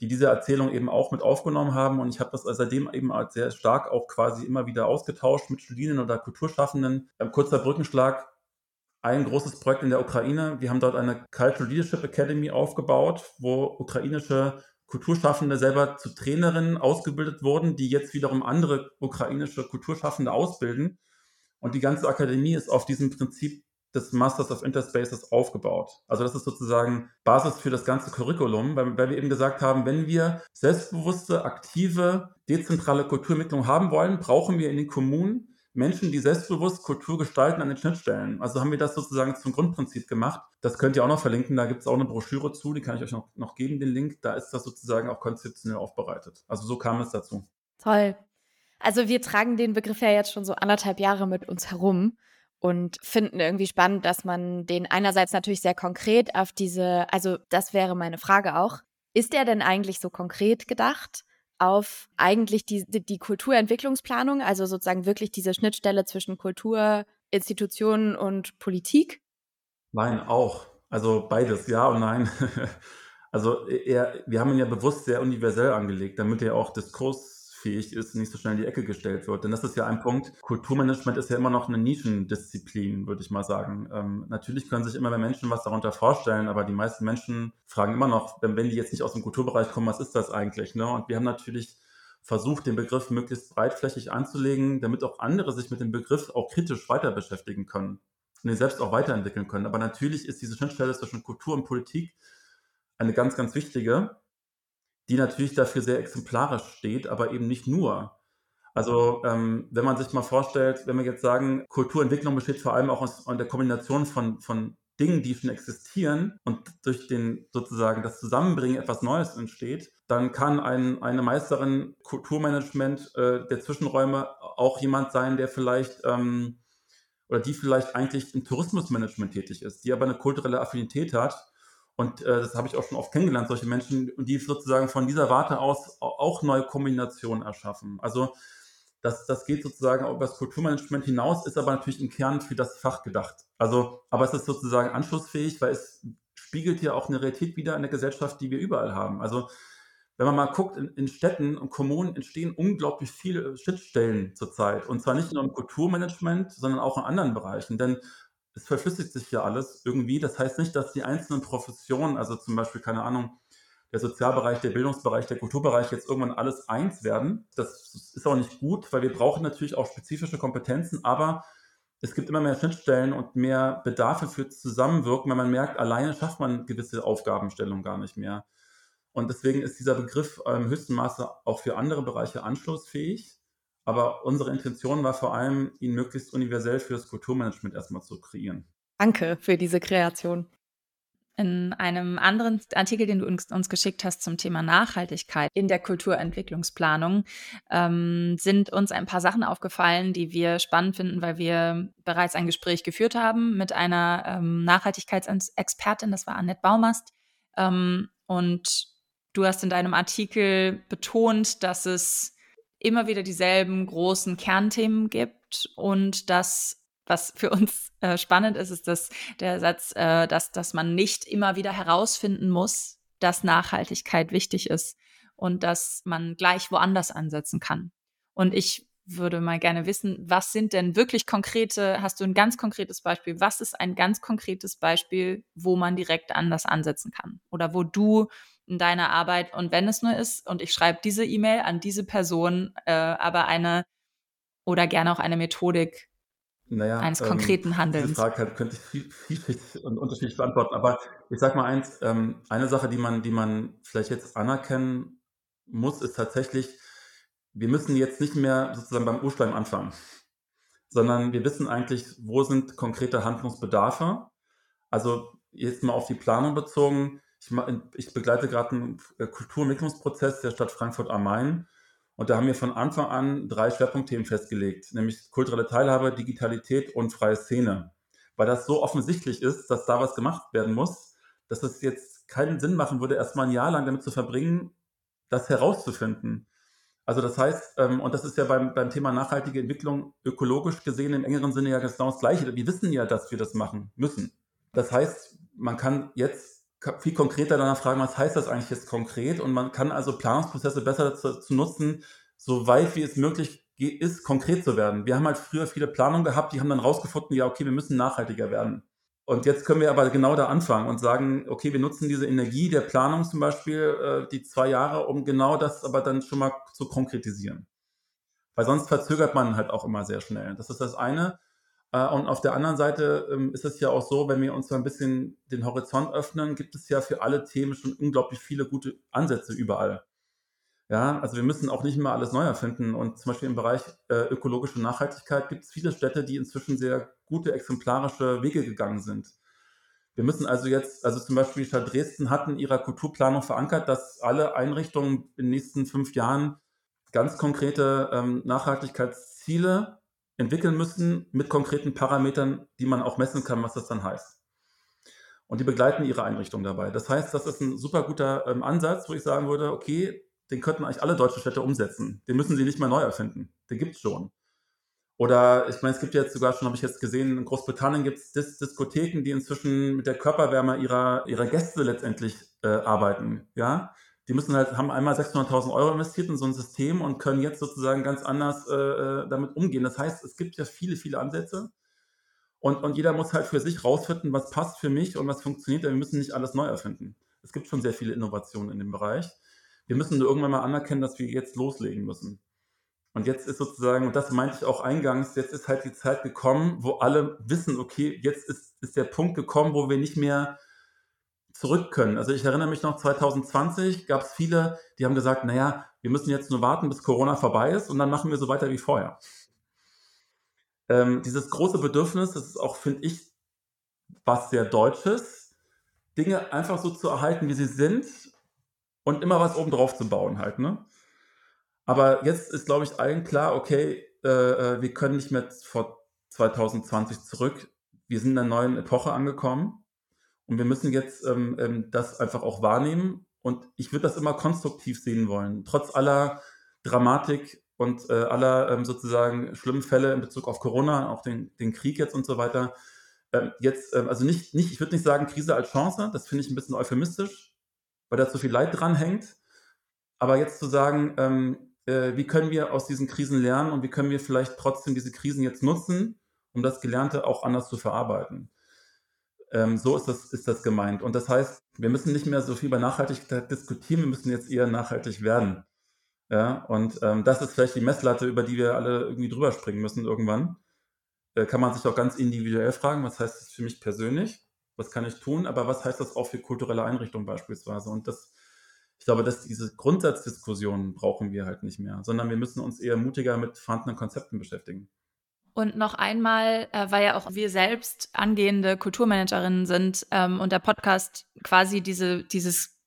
die diese Erzählung eben auch mit aufgenommen haben. Und ich habe das seitdem eben sehr stark auch quasi immer wieder ausgetauscht mit Studierenden oder Kulturschaffenden. Ein kurzer Brückenschlag. Ein großes Projekt in der Ukraine. Wir haben dort eine Cultural Leadership Academy aufgebaut, wo ukrainische Kulturschaffende selber zu Trainerinnen ausgebildet wurden, die jetzt wiederum andere ukrainische Kulturschaffende ausbilden. Und die ganze Akademie ist auf diesem Prinzip des Masters of Interspaces aufgebaut. Also das ist sozusagen Basis für das ganze Curriculum, weil, weil wir eben gesagt haben, wenn wir selbstbewusste, aktive, dezentrale Kulturentwicklung haben wollen, brauchen wir in den Kommunen Menschen, die selbstbewusst Kultur gestalten an den Schnittstellen. Also haben wir das sozusagen zum Grundprinzip gemacht. Das könnt ihr auch noch verlinken. Da gibt es auch eine Broschüre zu, die kann ich euch noch, noch geben, den Link. Da ist das sozusagen auch konzeptionell aufbereitet. Also so kam es dazu. Toll. Also wir tragen den Begriff ja jetzt schon so anderthalb Jahre mit uns herum und finden irgendwie spannend, dass man den einerseits natürlich sehr konkret auf diese, also das wäre meine Frage auch, ist der denn eigentlich so konkret gedacht auf eigentlich die, die Kulturentwicklungsplanung, also sozusagen wirklich diese Schnittstelle zwischen Kultur, Institutionen und Politik? Nein, auch. Also beides, ja und nein. [LAUGHS] Also eher, wir haben ihn ja bewusst sehr universell angelegt, damit er auch Diskurs fähig ist, nicht so schnell in die Ecke gestellt wird. Denn das ist ja ein Punkt. Kulturmanagement ist ja immer noch eine Nischendisziplin, würde ich mal sagen. Ähm, natürlich können sich immer mehr Menschen was darunter vorstellen, aber die meisten Menschen fragen immer noch, wenn, wenn die jetzt nicht aus dem Kulturbereich kommen, was ist das eigentlich? Ne? Und wir haben natürlich versucht, den Begriff möglichst breitflächig anzulegen, damit auch andere sich mit dem Begriff auch kritisch weiter beschäftigen können und ihn selbst auch weiterentwickeln können. Aber natürlich ist diese Schnittstelle zwischen Kultur und Politik eine ganz, ganz wichtige die natürlich dafür sehr exemplarisch steht, aber eben nicht nur. Also ähm, wenn man sich mal vorstellt, wenn wir jetzt sagen, Kulturentwicklung besteht vor allem auch aus, aus der Kombination von, von Dingen, die schon existieren und durch den sozusagen das Zusammenbringen etwas Neues entsteht, dann kann ein, eine Meisterin Kulturmanagement äh, der Zwischenräume auch jemand sein, der vielleicht ähm, oder die vielleicht eigentlich im Tourismusmanagement tätig ist, die aber eine kulturelle Affinität hat und äh, das habe ich auch schon oft kennengelernt, solche Menschen, die sozusagen von dieser Warte aus auch neue Kombinationen erschaffen. Also das, das geht sozusagen über das Kulturmanagement hinaus, ist aber natürlich im Kern für das Fach gedacht. Also, aber es ist sozusagen anschlussfähig, weil es spiegelt ja auch eine Realität wieder in der Gesellschaft, die wir überall haben. Also wenn man mal guckt, in, in, Städten und Kommunen entstehen unglaublich viele Schnittstellen zurzeit. Und zwar nicht nur im Kulturmanagement, sondern auch in anderen Bereichen. Denn es verflüssigt sich ja alles irgendwie. Das heißt nicht, dass die einzelnen Professionen, also zum Beispiel, keine Ahnung, der Sozialbereich, der Bildungsbereich, der Kulturbereich jetzt irgendwann alles eins werden. Das ist auch nicht gut, weil wir brauchen natürlich auch spezifische Kompetenzen, aber es gibt immer mehr Schnittstellen und mehr Bedarfe für Zusammenwirken, weil man merkt, alleine schafft man gewisse Aufgabenstellungen gar nicht mehr. Und deswegen ist dieser Begriff im höchsten Maße auch für andere Bereiche anschlussfähig. Aber unsere Intention war vor allem, ihn möglichst universell für das Kulturmanagement erstmal zu kreieren. Danke für diese Kreation. In einem anderen Artikel, den du uns, uns geschickt hast zum Thema Nachhaltigkeit in der Kulturentwicklungsplanung, ähm, sind uns ein paar Sachen aufgefallen, die wir spannend finden, weil wir bereits ein Gespräch geführt haben mit einer ähm, Nachhaltigkeitsexpertin, das war Annette Baumast. Ähm, und du hast in deinem Artikel betont, dass es immer wieder dieselben großen Kernthemen gibt und das was für uns äh, spannend ist, ist dass der Satz, äh, dass, dass man nicht immer wieder herausfinden muss, dass Nachhaltigkeit wichtig ist und dass man gleich woanders ansetzen kann. Und ich würde mal gerne wissen, was sind denn wirklich konkrete, hast du ein ganz konkretes Beispiel? Was ist ein ganz konkretes Beispiel, wo man direkt anders ansetzen kann? Oder wo du in deiner Arbeit und wenn es nur ist und ich schreibe diese E-Mail an diese Person, äh, aber eine oder gerne auch eine Methodik naja, eines ähm, konkreten Handelns. Diese Frage könnte ich viel, vielfältig und unterschiedlich beantworten, aber ich sage mal eins, ähm, eine Sache, die man, die man vielleicht jetzt anerkennen muss, ist tatsächlich, wir müssen jetzt nicht mehr sozusagen beim Urschleim anfangen, sondern wir wissen eigentlich, wo sind konkrete Handlungsbedarfe. Also jetzt mal auf die Planung bezogen, ich, ich begleite gerade einen äh, Kulturentwicklungsprozess der Stadt Frankfurt am Main. Und da haben wir von Anfang an drei Schwerpunktthemen festgelegt, nämlich kulturelle Teilhabe, Digitalität und freie Szene. Weil das so offensichtlich ist, dass da was gemacht werden muss, dass es jetzt keinen Sinn machen würde, erstmal ein Jahr lang damit zu verbringen, das herauszufinden. Also das heißt, ähm, und das ist ja beim, beim Thema nachhaltige Entwicklung ökologisch gesehen im engeren Sinne ja genau das Gleiche. Wir wissen ja, dass wir das machen müssen. Das heißt, man kann jetzt viel konkreter danach fragen, was heißt das eigentlich jetzt konkret? Und man kann also Planungsprozesse besser zu, zu nutzen, so weit wie es möglich ist, konkret zu werden. Wir haben halt früher viele Planungen gehabt, die haben dann rausgefunden, ja, okay, wir müssen nachhaltiger werden. Und jetzt können wir aber genau da anfangen und sagen, okay, wir nutzen diese Energie der Planung zum Beispiel, äh, die zwei Jahre, um genau das aber dann schon mal zu konkretisieren. Weil sonst verzögert man halt auch immer sehr schnell. Das ist das eine. Äh, und auf der anderen Seite ähm, ist es ja auch so, wenn wir uns so ein bisschen den Horizont öffnen, gibt es ja für alle Themen schon unglaublich viele gute Ansätze überall. Ja, also wir müssen auch nicht immer alles neu erfinden. Und zum Beispiel im Bereich äh, ökologische Nachhaltigkeit gibt es viele Städte, die inzwischen sehr gute exemplarische Wege gegangen sind. Wir müssen also jetzt, also zum Beispiel Stadt Dresden hat in ihrer Kulturplanung verankert, dass alle Einrichtungen in den nächsten fünf Jahren ganz konkrete ähm, Nachhaltigkeitsziele entwickeln müssen mit konkreten Parametern, die man auch messen kann, was das dann heißt. Und die begleiten ihre Einrichtung dabei. Das heißt, das ist ein super guter ähm, Ansatz, wo ich sagen würde, okay, den könnten eigentlich alle deutschen Städte umsetzen. Den müssen sie nicht mehr neu erfinden. Den gibt es schon. Oder ich meine, es gibt jetzt sogar schon, habe ich jetzt gesehen, in Großbritannien gibt es Dis Diskotheken, die inzwischen mit der Körperwärme ihrer, ihrer Gäste letztendlich äh, arbeiten. Ja, die müssen halt, haben einmal 600.000 Euro investiert in so ein System und können jetzt sozusagen ganz anders äh, äh, damit umgehen. Das heißt, es gibt ja viele, viele Ansätze. Und, und jeder muss halt für sich rausfinden, was passt für mich und was funktioniert. Wir müssen nicht alles neu erfinden. Es gibt schon sehr viele Innovationen in dem Bereich wir müssen nur irgendwann mal anerkennen, dass wir jetzt loslegen müssen. Und jetzt ist sozusagen, und das meinte ich auch eingangs, jetzt ist halt die Zeit gekommen, wo alle wissen, okay, jetzt ist, ist der Punkt gekommen, wo wir nicht mehr zurück können. Also ich erinnere mich noch, 2020 gab es viele, die haben gesagt, naja, wir müssen jetzt nur warten, bis Corona vorbei ist und dann machen wir so weiter wie vorher. Ähm, dieses große Bedürfnis, das ist auch, finde ich, was sehr Deutsches, Dinge einfach so zu erhalten, wie sie sind und immer was obendrauf zu bauen halt, ne? Aber jetzt ist, glaube ich, allen klar, okay, äh, äh wir können nicht mehr vor 2020 zurück. Wir sind in einer neuen Epoche angekommen und wir müssen jetzt ähm, ähm, das einfach auch wahrnehmen. Und ich würde das immer konstruktiv sehen wollen, trotz aller Dramatik und äh, aller ähm, sozusagen schlimmen Fälle in Bezug auf Corona, auch den, den Krieg jetzt und so weiter. Ähm, jetzt, ähm, also nicht, nicht, ich würde nicht sagen Krise als Chance, das finde ich ein bisschen euphemistisch, weil da zu viel Leid dran hängt. Aber jetzt zu sagen, ähm, äh, wie können wir aus diesen Krisen lernen und wie können wir vielleicht trotzdem diese Krisen jetzt nutzen, um das Gelernte auch anders zu verarbeiten. Ähm, so ist das, ist das gemeint. Und das heißt, wir müssen nicht mehr so viel über Nachhaltigkeit diskutieren, wir müssen jetzt eher nachhaltig werden. Ja, und ähm, das ist vielleicht die Messlatte, über die wir alle irgendwie drüber springen müssen irgendwann. Äh, kann man sich auch ganz individuell fragen, was heißt das für mich persönlich? was kann ich tun, aber was heißt das auch für kulturelle Einrichtungen beispielsweise? Und das, ich glaube, dass diese Grundsatzdiskussionen brauchen wir halt nicht mehr, sondern wir müssen uns eher mutiger mit vorhandenen Konzepten beschäftigen. Und noch einmal, äh, weil ja auch wir selbst angehende Kulturmanagerinnen sind ähm, und der Podcast quasi diese, dieses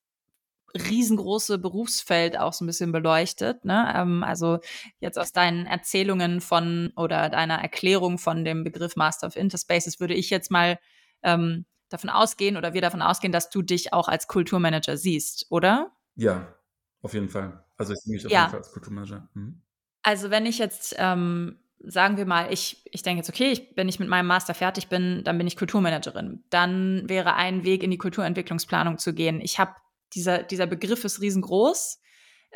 riesengroße Berufsfeld auch so ein bisschen beleuchtet. Ne? Ähm, also jetzt aus deinen Erzählungen von oder deiner Erklärung von dem Begriff Master of Interspaces würde ich jetzt mal ähm, davon ausgehen oder wir davon ausgehen, dass du dich auch als Kulturmanager siehst, oder? Ja, auf jeden Fall. Also ich sehe mich auf ja. jeden Fall als Kulturmanager. Mhm. Also wenn ich jetzt, ähm, sagen wir mal, ich, ich denke jetzt, okay, ich, wenn ich mit meinem Master fertig bin, dann bin ich Kulturmanagerin. Dann wäre ein Weg in die Kulturentwicklungsplanung zu gehen. Ich habe, dieser, dieser Begriff ist riesengroß.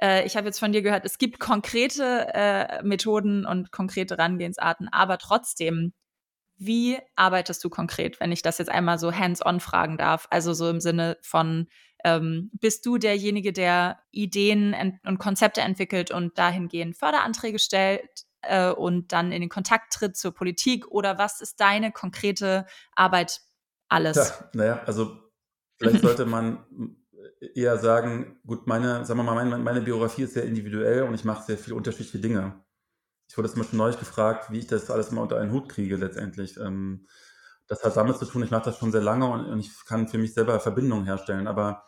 Äh, ich habe jetzt von dir gehört, es gibt konkrete äh, Methoden und konkrete Herangehensarten, aber trotzdem wie arbeitest du konkret, wenn ich das jetzt einmal so hands-on fragen darf? Also so im Sinne von, ähm, bist du derjenige, der Ideen und Konzepte entwickelt und dahingehend Förderanträge stellt äh, und dann in den Kontakt tritt zur Politik? Oder was ist deine konkrete Arbeit alles? Ja, naja, also vielleicht sollte [LAUGHS] man eher sagen, gut, meine, sagen wir mal, meine, meine Biografie ist sehr individuell und ich mache sehr viele unterschiedliche Dinge ich wurde zum Beispiel neulich gefragt, wie ich das alles mal unter einen Hut kriege letztendlich. Ähm, das hat damit zu tun, ich mache das schon sehr lange und, und, ich kann für mich selber Verbindungen herstellen. Aber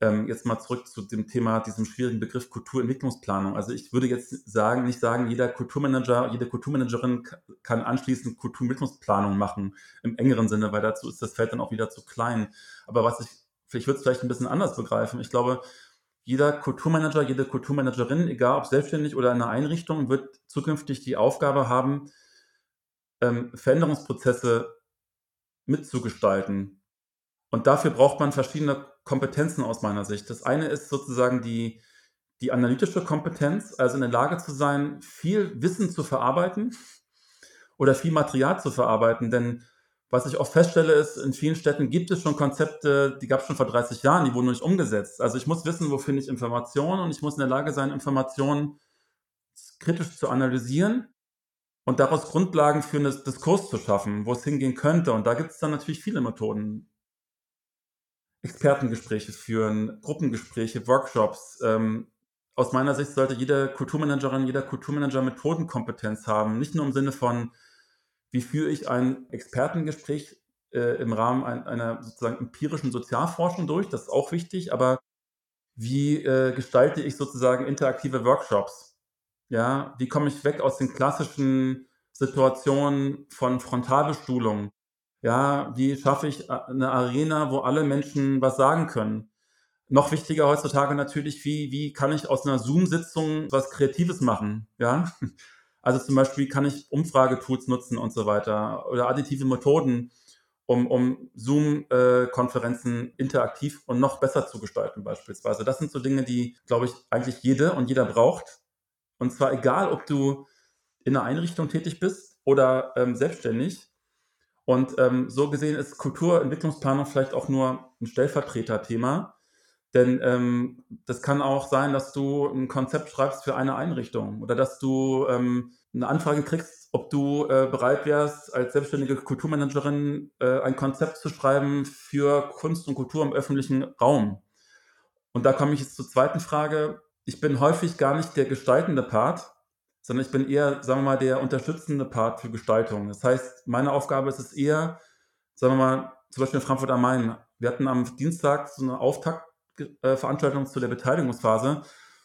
ähm, jetzt mal zurück zu dem Thema, diesem schwierigen Begriff Kulturentwicklungsplanung. Also ich würde jetzt sagen, nicht sagen, jeder Kulturmanager, jede Kulturmanagerin kann anschließend Kulturentwicklungsplanung machen im engeren Sinne, weil dazu ist das Feld dann auch wieder zu klein. Aber was ich, ich würde es vielleicht ein bisschen anders begreifen. Ich glaube, jeder Kulturmanager, jede Kulturmanagerin, egal ob selbstständig oder in einer Einrichtung, wird zukünftig die Aufgabe haben, ähm, Veränderungsprozesse mitzugestalten. Und dafür braucht man verschiedene Kompetenzen aus meiner Sicht. Das eine ist sozusagen die, die analytische Kompetenz, also in der Lage zu sein, viel Wissen zu verarbeiten oder viel Material zu verarbeiten. Denn was ich oft feststelle, ist, in vielen Städten gibt es schon Konzepte, die gab es schon vor 30 Jahren, die wurden noch nicht umgesetzt. Also ich muss wissen, wo finde ich Informationen und ich muss in der Lage sein, Informationen kritisch zu analysieren und daraus Grundlagen für einen Diskurs zu schaffen, wo es hingehen könnte. Und da gibt es dann natürlich viele Methoden. Expertengespräche führen, Gruppengespräche, Workshops. Ähm, aus meiner Sicht sollte jede Kulturmanagerin, jeder Kulturmanager Methodenkompetenz haben. Nicht nur im Sinne von, wie führe ich ein Expertengespräch äh, im Rahmen ein, einer sozusagen empirischen Sozialforschung durch, das ist auch wichtig, aber wie äh, gestalte ich sozusagen interaktive Workshops? Ja, wie komme ich weg aus den klassischen Situationen von Frontalbestuhlung? Ja, wie schaffe ich äh, eine Arena, wo alle Menschen was sagen können? Noch wichtiger heutzutage natürlich, wie, wie kann ich aus einer Zoom-Sitzung was Kreatives machen? Ja, [LAUGHS] also zum Beispiel kann ich Umfragetools nutzen und so weiter oder additive Methoden, um, um Zoom-Konferenzen interaktiv und noch besser zu gestalten beispielsweise. Das sind so Dinge, die, glaube ich, eigentlich jede und jeder braucht. Und zwar egal, ob du in einer Einrichtung tätig bist oder ähm, selbstständig. Und ähm, so gesehen ist Kulturentwicklungsplanung vielleicht auch nur ein Stellvertreterthema. Denn ähm, das kann auch sein, dass du ein Konzept schreibst für eine Einrichtung oder dass du ähm, eine Anfrage kriegst, ob du äh, bereit wärst, als selbstständige Kulturmanagerin äh, ein Konzept zu schreiben für Kunst und Kultur im öffentlichen Raum. Und da komme ich jetzt zur zweiten Frage. Ich bin häufig gar nicht der gestaltende Part, sondern ich bin eher, sagen wir mal, der unterstützende Part für Gestaltung. Das heißt, meine Aufgabe ist es eher, sagen wir mal, zum Beispiel in Frankfurt am Main. Wir hatten am Dienstag so eine Auftakt äh, zu der Beteiligungsphase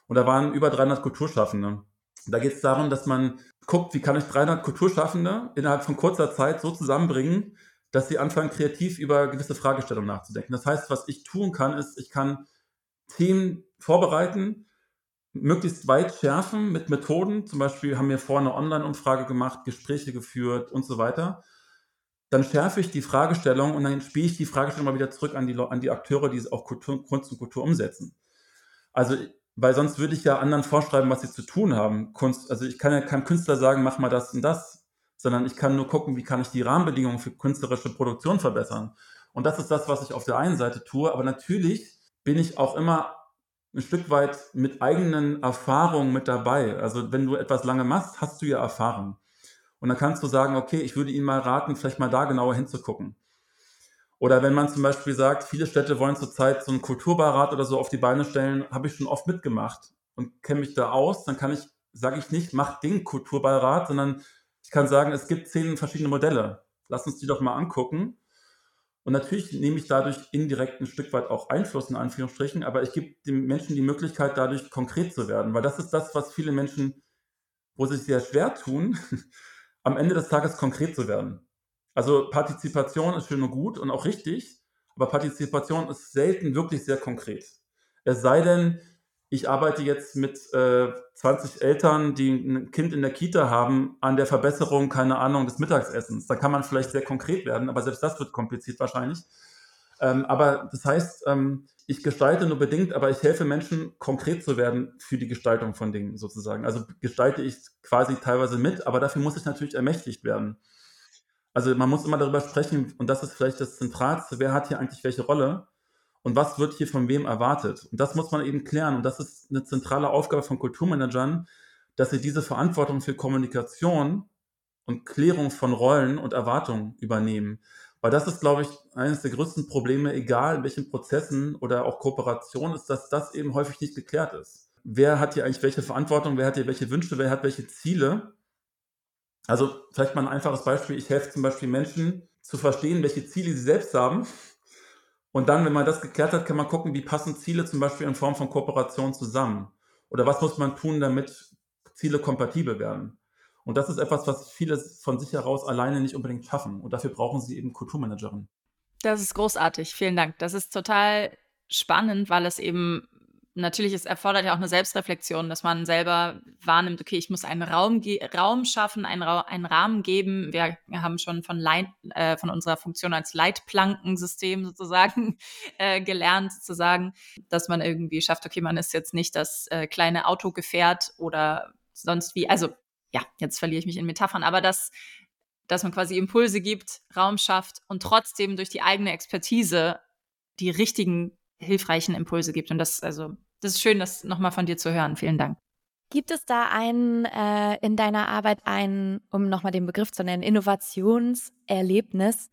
und da waren über 300 Kulturschaffende. Da geht es darum, dass man guckt, wie kann ich 300 Kulturschaffende innerhalb von kurzer Zeit so zusammenbringen, dass sie anfangen, kreativ über gewisse Fragestellungen nachzudenken. Das heißt, was ich tun kann, ist, ich kann Themen vorbereiten, möglichst weit schärfen mit Methoden. Zum Beispiel haben wir vorher eine Online-Umfrage gemacht, Gespräche geführt und so weiter dann schärfe ich die Fragestellung und dann spiele ich die Fragestellung mal wieder zurück an die, an die Akteure, die es auch Kultur, Kunst und Kultur umsetzen. Also, weil sonst würde ich ja anderen vorschreiben, was sie zu tun haben. Kunst, also ich kann ja keinem Künstler sagen, mach mal das und das, sondern ich kann nur gucken, wie kann ich die Rahmenbedingungen für künstlerische Produktion verbessern. Und das ist das, was ich auf der einen Seite tue. Aber natürlich bin ich auch immer ein Stück weit mit eigenen Erfahrungen mit dabei. Also wenn du etwas lange machst, hast du ja Erfahrung. Und dann kannst du sagen, okay, ich würde Ihnen mal raten, vielleicht mal da genauer hinzugucken. Oder wenn man zum Beispiel sagt, viele Städte wollen zurzeit so einen Kulturbeirat oder so auf die Beine stellen, habe ich schon oft mitgemacht und kenne mich da aus, dann kann ich, sage ich nicht, mach den Kulturbeirat, sondern ich kann sagen, es gibt zehn verschiedene Modelle. Lass uns die doch mal angucken. Und natürlich nehme ich dadurch indirekt ein Stück weit auch Einfluss in Anführungsstrichen, aber ich gebe den Menschen die Möglichkeit, dadurch konkret zu werden, weil das ist das, was viele Menschen, wo sie sich sehr schwer tun, [LAUGHS] am Ende des Tages konkret zu werden. Also Partizipation ist schön und gut und auch richtig, aber Partizipation ist selten wirklich sehr konkret. Es sei denn, ich arbeite jetzt mit äh, 20 Eltern, die ein Kind in der Kita haben, an der Verbesserung, keine Ahnung, des Mittagsessens. Da kann man vielleicht sehr konkret werden, aber selbst das wird kompliziert wahrscheinlich. Ähm, aber das heißt, ähm, ich gestalte nur bedingt, aber ich helfe Menschen, konkret zu werden für die Gestaltung von Dingen sozusagen. Also gestalte ich quasi teilweise mit, aber dafür muss ich natürlich ermächtigt werden. Also man muss immer darüber sprechen, und das ist vielleicht das Zentralste, wer hat hier eigentlich welche Rolle und was wird hier von wem erwartet. Und das muss man eben klären. Und das ist eine zentrale Aufgabe von Kulturmanagern, dass sie diese Verantwortung für Kommunikation und Klärung von Rollen und Erwartungen übernehmen. Weil das ist, glaube ich, eines der größten Probleme, egal in welchen Prozessen oder auch Kooperationen, ist, dass das eben häufig nicht geklärt ist. Wer hat hier eigentlich welche Verantwortung, wer hat hier welche Wünsche, wer hat welche Ziele? Also vielleicht mal ein einfaches Beispiel. Ich helfe zum Beispiel Menschen zu verstehen, welche Ziele sie selbst haben Und dann, wenn man das geklärt hat, kann man gucken, wie passen Ziele zum Beispiel in Form von Kooperation zusammen. Oder was muss man tun, damit Ziele kompatibel werden. Und das ist etwas, was viele von sich heraus alleine nicht unbedingt schaffen. Und dafür brauchen sie eben Kulturmanagerinnen. Das ist großartig. Vielen Dank. Das ist total spannend, weil es eben natürlich, es erfordert ja auch eine Selbstreflexion, dass man selber wahrnimmt, okay, ich muss einen Raum, Raum schaffen, einen, Ra einen Rahmen geben. Wir haben schon von, Leit äh, von unserer Funktion als Leitplankensystem [LAUGHS] sozusagen äh, gelernt, zu sagen, dass man irgendwie schafft, okay, man ist jetzt nicht das äh, kleine Autogefährt oder sonst wie, also ja, jetzt verliere ich mich in Metaphern, aber dass, dass man quasi Impulse gibt, Raum schafft und trotzdem durch die eigene Expertise die richtigen hilfreichen Impulse gibt. Und das, also, das ist schön, das nochmal von dir zu hören. Vielen Dank. Gibt es da einen äh, in deiner Arbeit ein, um nochmal den Begriff zu nennen, Innovationserlebnis,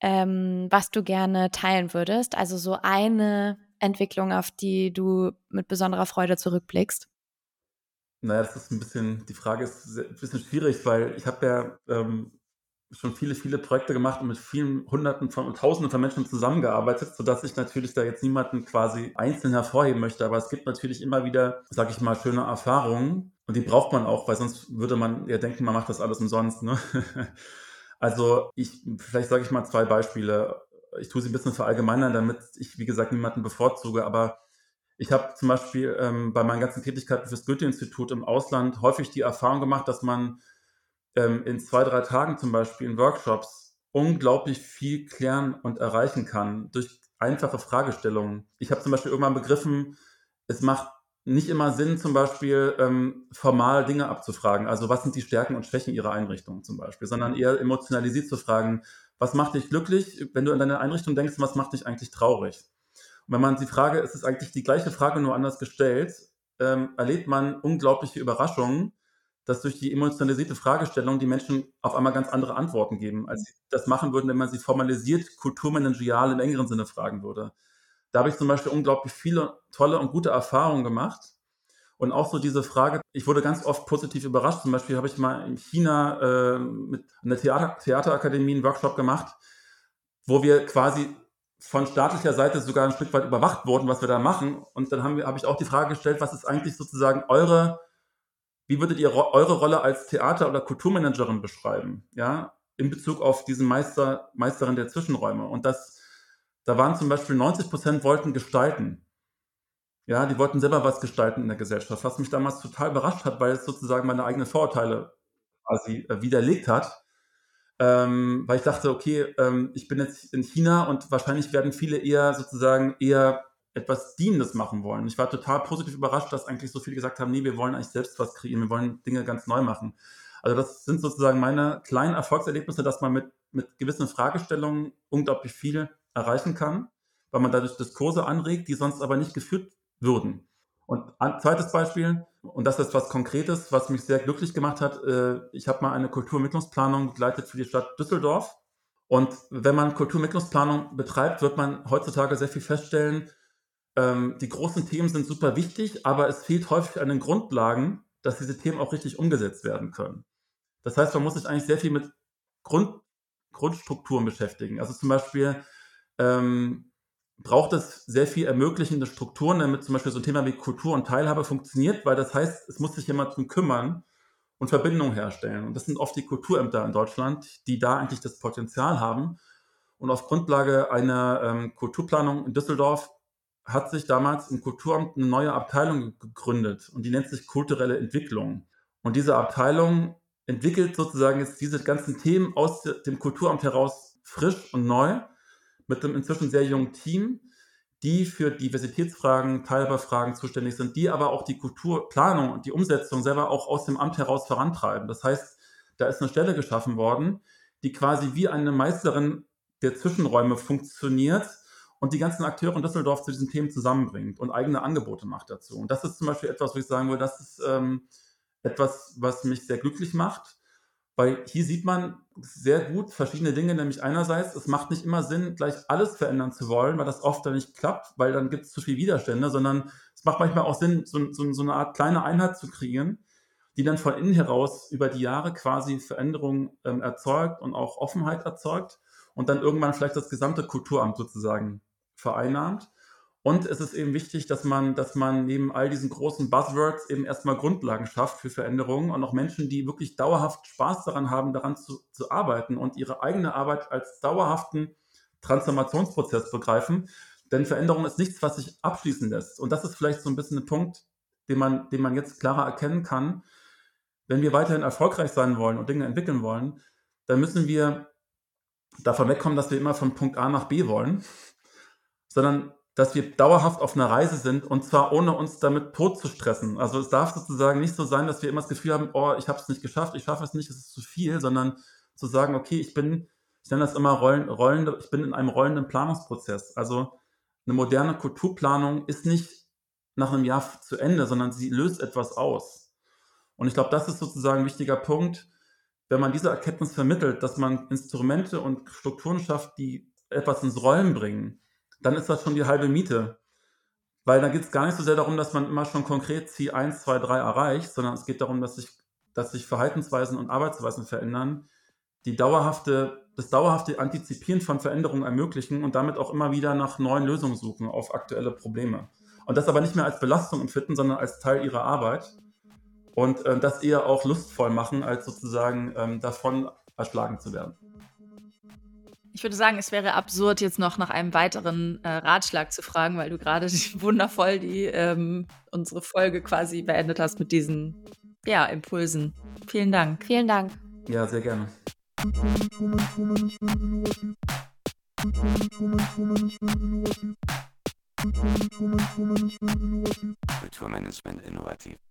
ähm, was du gerne teilen würdest? Also so eine Entwicklung, auf die du mit besonderer Freude zurückblickst? Naja, das ist ein bisschen, die Frage ist ein bisschen schwierig, weil ich habe ja ähm, schon viele, viele Projekte gemacht und mit vielen Hunderten von und Tausenden von Menschen zusammengearbeitet, sodass ich natürlich da jetzt niemanden quasi einzeln hervorheben möchte. Aber es gibt natürlich immer wieder, sag ich mal, schöne Erfahrungen und die braucht man auch, weil sonst würde man ja denken, man macht das alles umsonst. Ne? [LAUGHS] also ich, vielleicht sage ich mal zwei Beispiele. Ich tue sie ein bisschen verallgemeinern, damit ich, wie gesagt, niemanden bevorzuge, aber ich habe zum Beispiel ähm, bei meinen ganzen Tätigkeiten fürs Goethe-Institut im Ausland häufig die Erfahrung gemacht, dass man ähm, in zwei, drei Tagen zum Beispiel in Workshops unglaublich viel klären und erreichen kann durch einfache Fragestellungen. Ich habe zum Beispiel irgendwann begriffen, es macht nicht immer Sinn, zum Beispiel ähm, formal Dinge abzufragen. Also was sind die Stärken und Schwächen Ihrer Einrichtung zum Beispiel, sondern eher emotionalisiert zu fragen, was macht dich glücklich, wenn du an deine Einrichtung denkst, was macht dich eigentlich traurig? Und wenn man die Frage, es ist eigentlich die gleiche Frage, nur anders gestellt, ähm, erlebt man unglaubliche Überraschungen, dass durch die emotionalisierte Fragestellung die Menschen auf einmal ganz andere Antworten geben, als sie das machen würden, wenn man sie formalisiert, kulturmanagerial im engeren Sinne fragen würde. Da habe ich zum Beispiel unglaublich viele tolle und gute Erfahrungen gemacht. Und auch so diese Frage, ich wurde ganz oft positiv überrascht. Zum Beispiel habe ich mal in China äh, mit einer Theater Theaterakademie einen Workshop gemacht, wo wir quasi von staatlicher Seite sogar ein Stück weit überwacht wurden, was wir da machen. Und dann habe hab ich auch die Frage gestellt, was ist eigentlich sozusagen eure wie würdet ihr eure Rolle als Theater- oder Kulturmanagerin beschreiben? Ja, in Bezug auf diesen Meister, Meisterin der Zwischenräume. Und das, da waren zum Beispiel 90 Prozent wollten gestalten. Ja, die wollten selber was gestalten in der Gesellschaft, was mich damals total überrascht hat, weil es sozusagen meine eigenen Vorurteile quasi äh, widerlegt hat. Ähm, weil ich dachte, okay, ähm, ich bin jetzt in China und wahrscheinlich werden viele eher sozusagen eher etwas Dienendes machen wollen. Ich war total positiv überrascht, dass eigentlich so viele gesagt haben, nee, wir wollen eigentlich selbst was kreieren, wir wollen Dinge ganz neu machen. Also das sind sozusagen meine kleinen Erfolgserlebnisse, dass man mit, mit gewissen Fragestellungen unglaublich viel erreichen kann, weil man dadurch Diskurse anregt, die sonst aber nicht geführt würden. Und ein zweites Beispiel, und das ist was Konkretes, was mich sehr glücklich gemacht hat. Äh, ich habe mal eine Kulturmittlungsplanung begleitet für die Stadt Düsseldorf. Und wenn man Kulturmittlungsplanung betreibt, wird man heutzutage sehr viel feststellen, ähm, die großen Themen sind super wichtig, aber es fehlt häufig an den Grundlagen, dass diese Themen auch richtig umgesetzt werden können. Das heißt, man muss sich eigentlich sehr viel mit Grund, Grundstrukturen beschäftigen. Also zum Beispiel ähm, braucht es sehr viel ermöglichende Strukturen, damit zum Beispiel so ein Thema wie Kultur und Teilhabe funktioniert, weil das heißt, es muss sich jemand drum kümmern und Verbindungen herstellen. Und das sind oft die Kulturämter in Deutschland, die da eigentlich das Potenzial haben. Und auf Grundlage einer ähm, Kulturplanung in Düsseldorf hat sich damals im Kulturamt eine neue Abteilung gegründet und die nennt sich kulturelle Entwicklung. Und diese Abteilung entwickelt sozusagen jetzt diese ganzen Themen aus dem Kulturamt heraus frisch und neu mit einem inzwischen sehr jungen Team, die für Diversitätsfragen, Teilbarfragen zuständig sind, die aber auch die Kulturplanung und die Umsetzung selber auch aus dem Amt heraus vorantreiben. Das heißt, da ist eine Stelle geschaffen worden, die quasi wie eine Meisterin der Zwischenräume funktioniert und die ganzen Akteure in Düsseldorf zu diesen Themen zusammenbringt und eigene Angebote macht dazu. Und das ist zum Beispiel etwas, wo ich sagen will, das ist ähm, etwas, was mich sehr glücklich macht, weil hier sieht man sehr gut verschiedene Dinge, nämlich einerseits, es macht nicht immer Sinn, gleich alles verändern zu wollen, weil das oft dann nicht klappt, weil dann gibt es zu viele Widerstände, sondern es macht manchmal auch Sinn, so, so, so eine Art kleine Einheit zu kreieren, die dann von innen heraus über die Jahre quasi Veränderungen ähm, erzeugt und auch Offenheit erzeugt und dann irgendwann vielleicht das gesamte Kulturamt sozusagen vereinnahmt. Und es ist eben wichtig, dass man, dass man neben all diesen großen Buzzwords eben erstmal Grundlagen schafft für Veränderungen und auch Menschen, die wirklich dauerhaft Spaß daran haben, daran zu, zu arbeiten und ihre eigene Arbeit als dauerhaften Transformationsprozess begreifen. Denn Veränderung ist nichts, was sich abschließen lässt. Und das ist vielleicht so ein bisschen ein Punkt, den man, den man jetzt klarer erkennen kann. Wenn wir weiterhin erfolgreich sein wollen und Dinge entwickeln wollen, dann müssen wir davon wegkommen, dass wir immer von Punkt A nach B wollen, sondern dass wir dauerhaft auf einer Reise sind und zwar ohne uns damit tot zu stressen. Also es darf sozusagen nicht so sein, dass wir immer das Gefühl haben, oh, ich habe es nicht geschafft, ich schaffe es nicht, es ist zu viel, sondern zu sagen, okay, ich bin, ich nenne das immer Rollen, rollende, ich bin in einem rollenden Planungsprozess. Also eine moderne Kulturplanung ist nicht nach einem Jahr zu Ende, sondern sie löst etwas aus. Und ich glaube, das ist sozusagen ein wichtiger Punkt, wenn man diese Erkenntnis vermittelt, dass man Instrumente und Strukturen schafft, die etwas ins Rollen bringen dann ist das schon die halbe Miete. Weil da geht es gar nicht so sehr darum, dass man immer schon konkret Ziel 1, 2, 3 erreicht, sondern es geht darum, dass sich, dass sich Verhaltensweisen und Arbeitsweisen verändern, die dauerhafte, das dauerhafte Antizipieren von Veränderungen ermöglichen und damit auch immer wieder nach neuen Lösungen suchen auf aktuelle Probleme. Und das aber nicht mehr als Belastung empfinden, sondern als Teil ihrer Arbeit. Und äh, das eher auch lustvoll machen, als sozusagen ähm, davon erschlagen zu werden. Ich würde sagen, es wäre absurd, jetzt noch nach einem weiteren äh, Ratschlag zu fragen, weil du gerade [LAUGHS] wundervoll die ähm, unsere Folge quasi beendet hast mit diesen ja, Impulsen. Vielen Dank. Vielen Dank. Ja, sehr gerne. Kulturmanagement innovativ.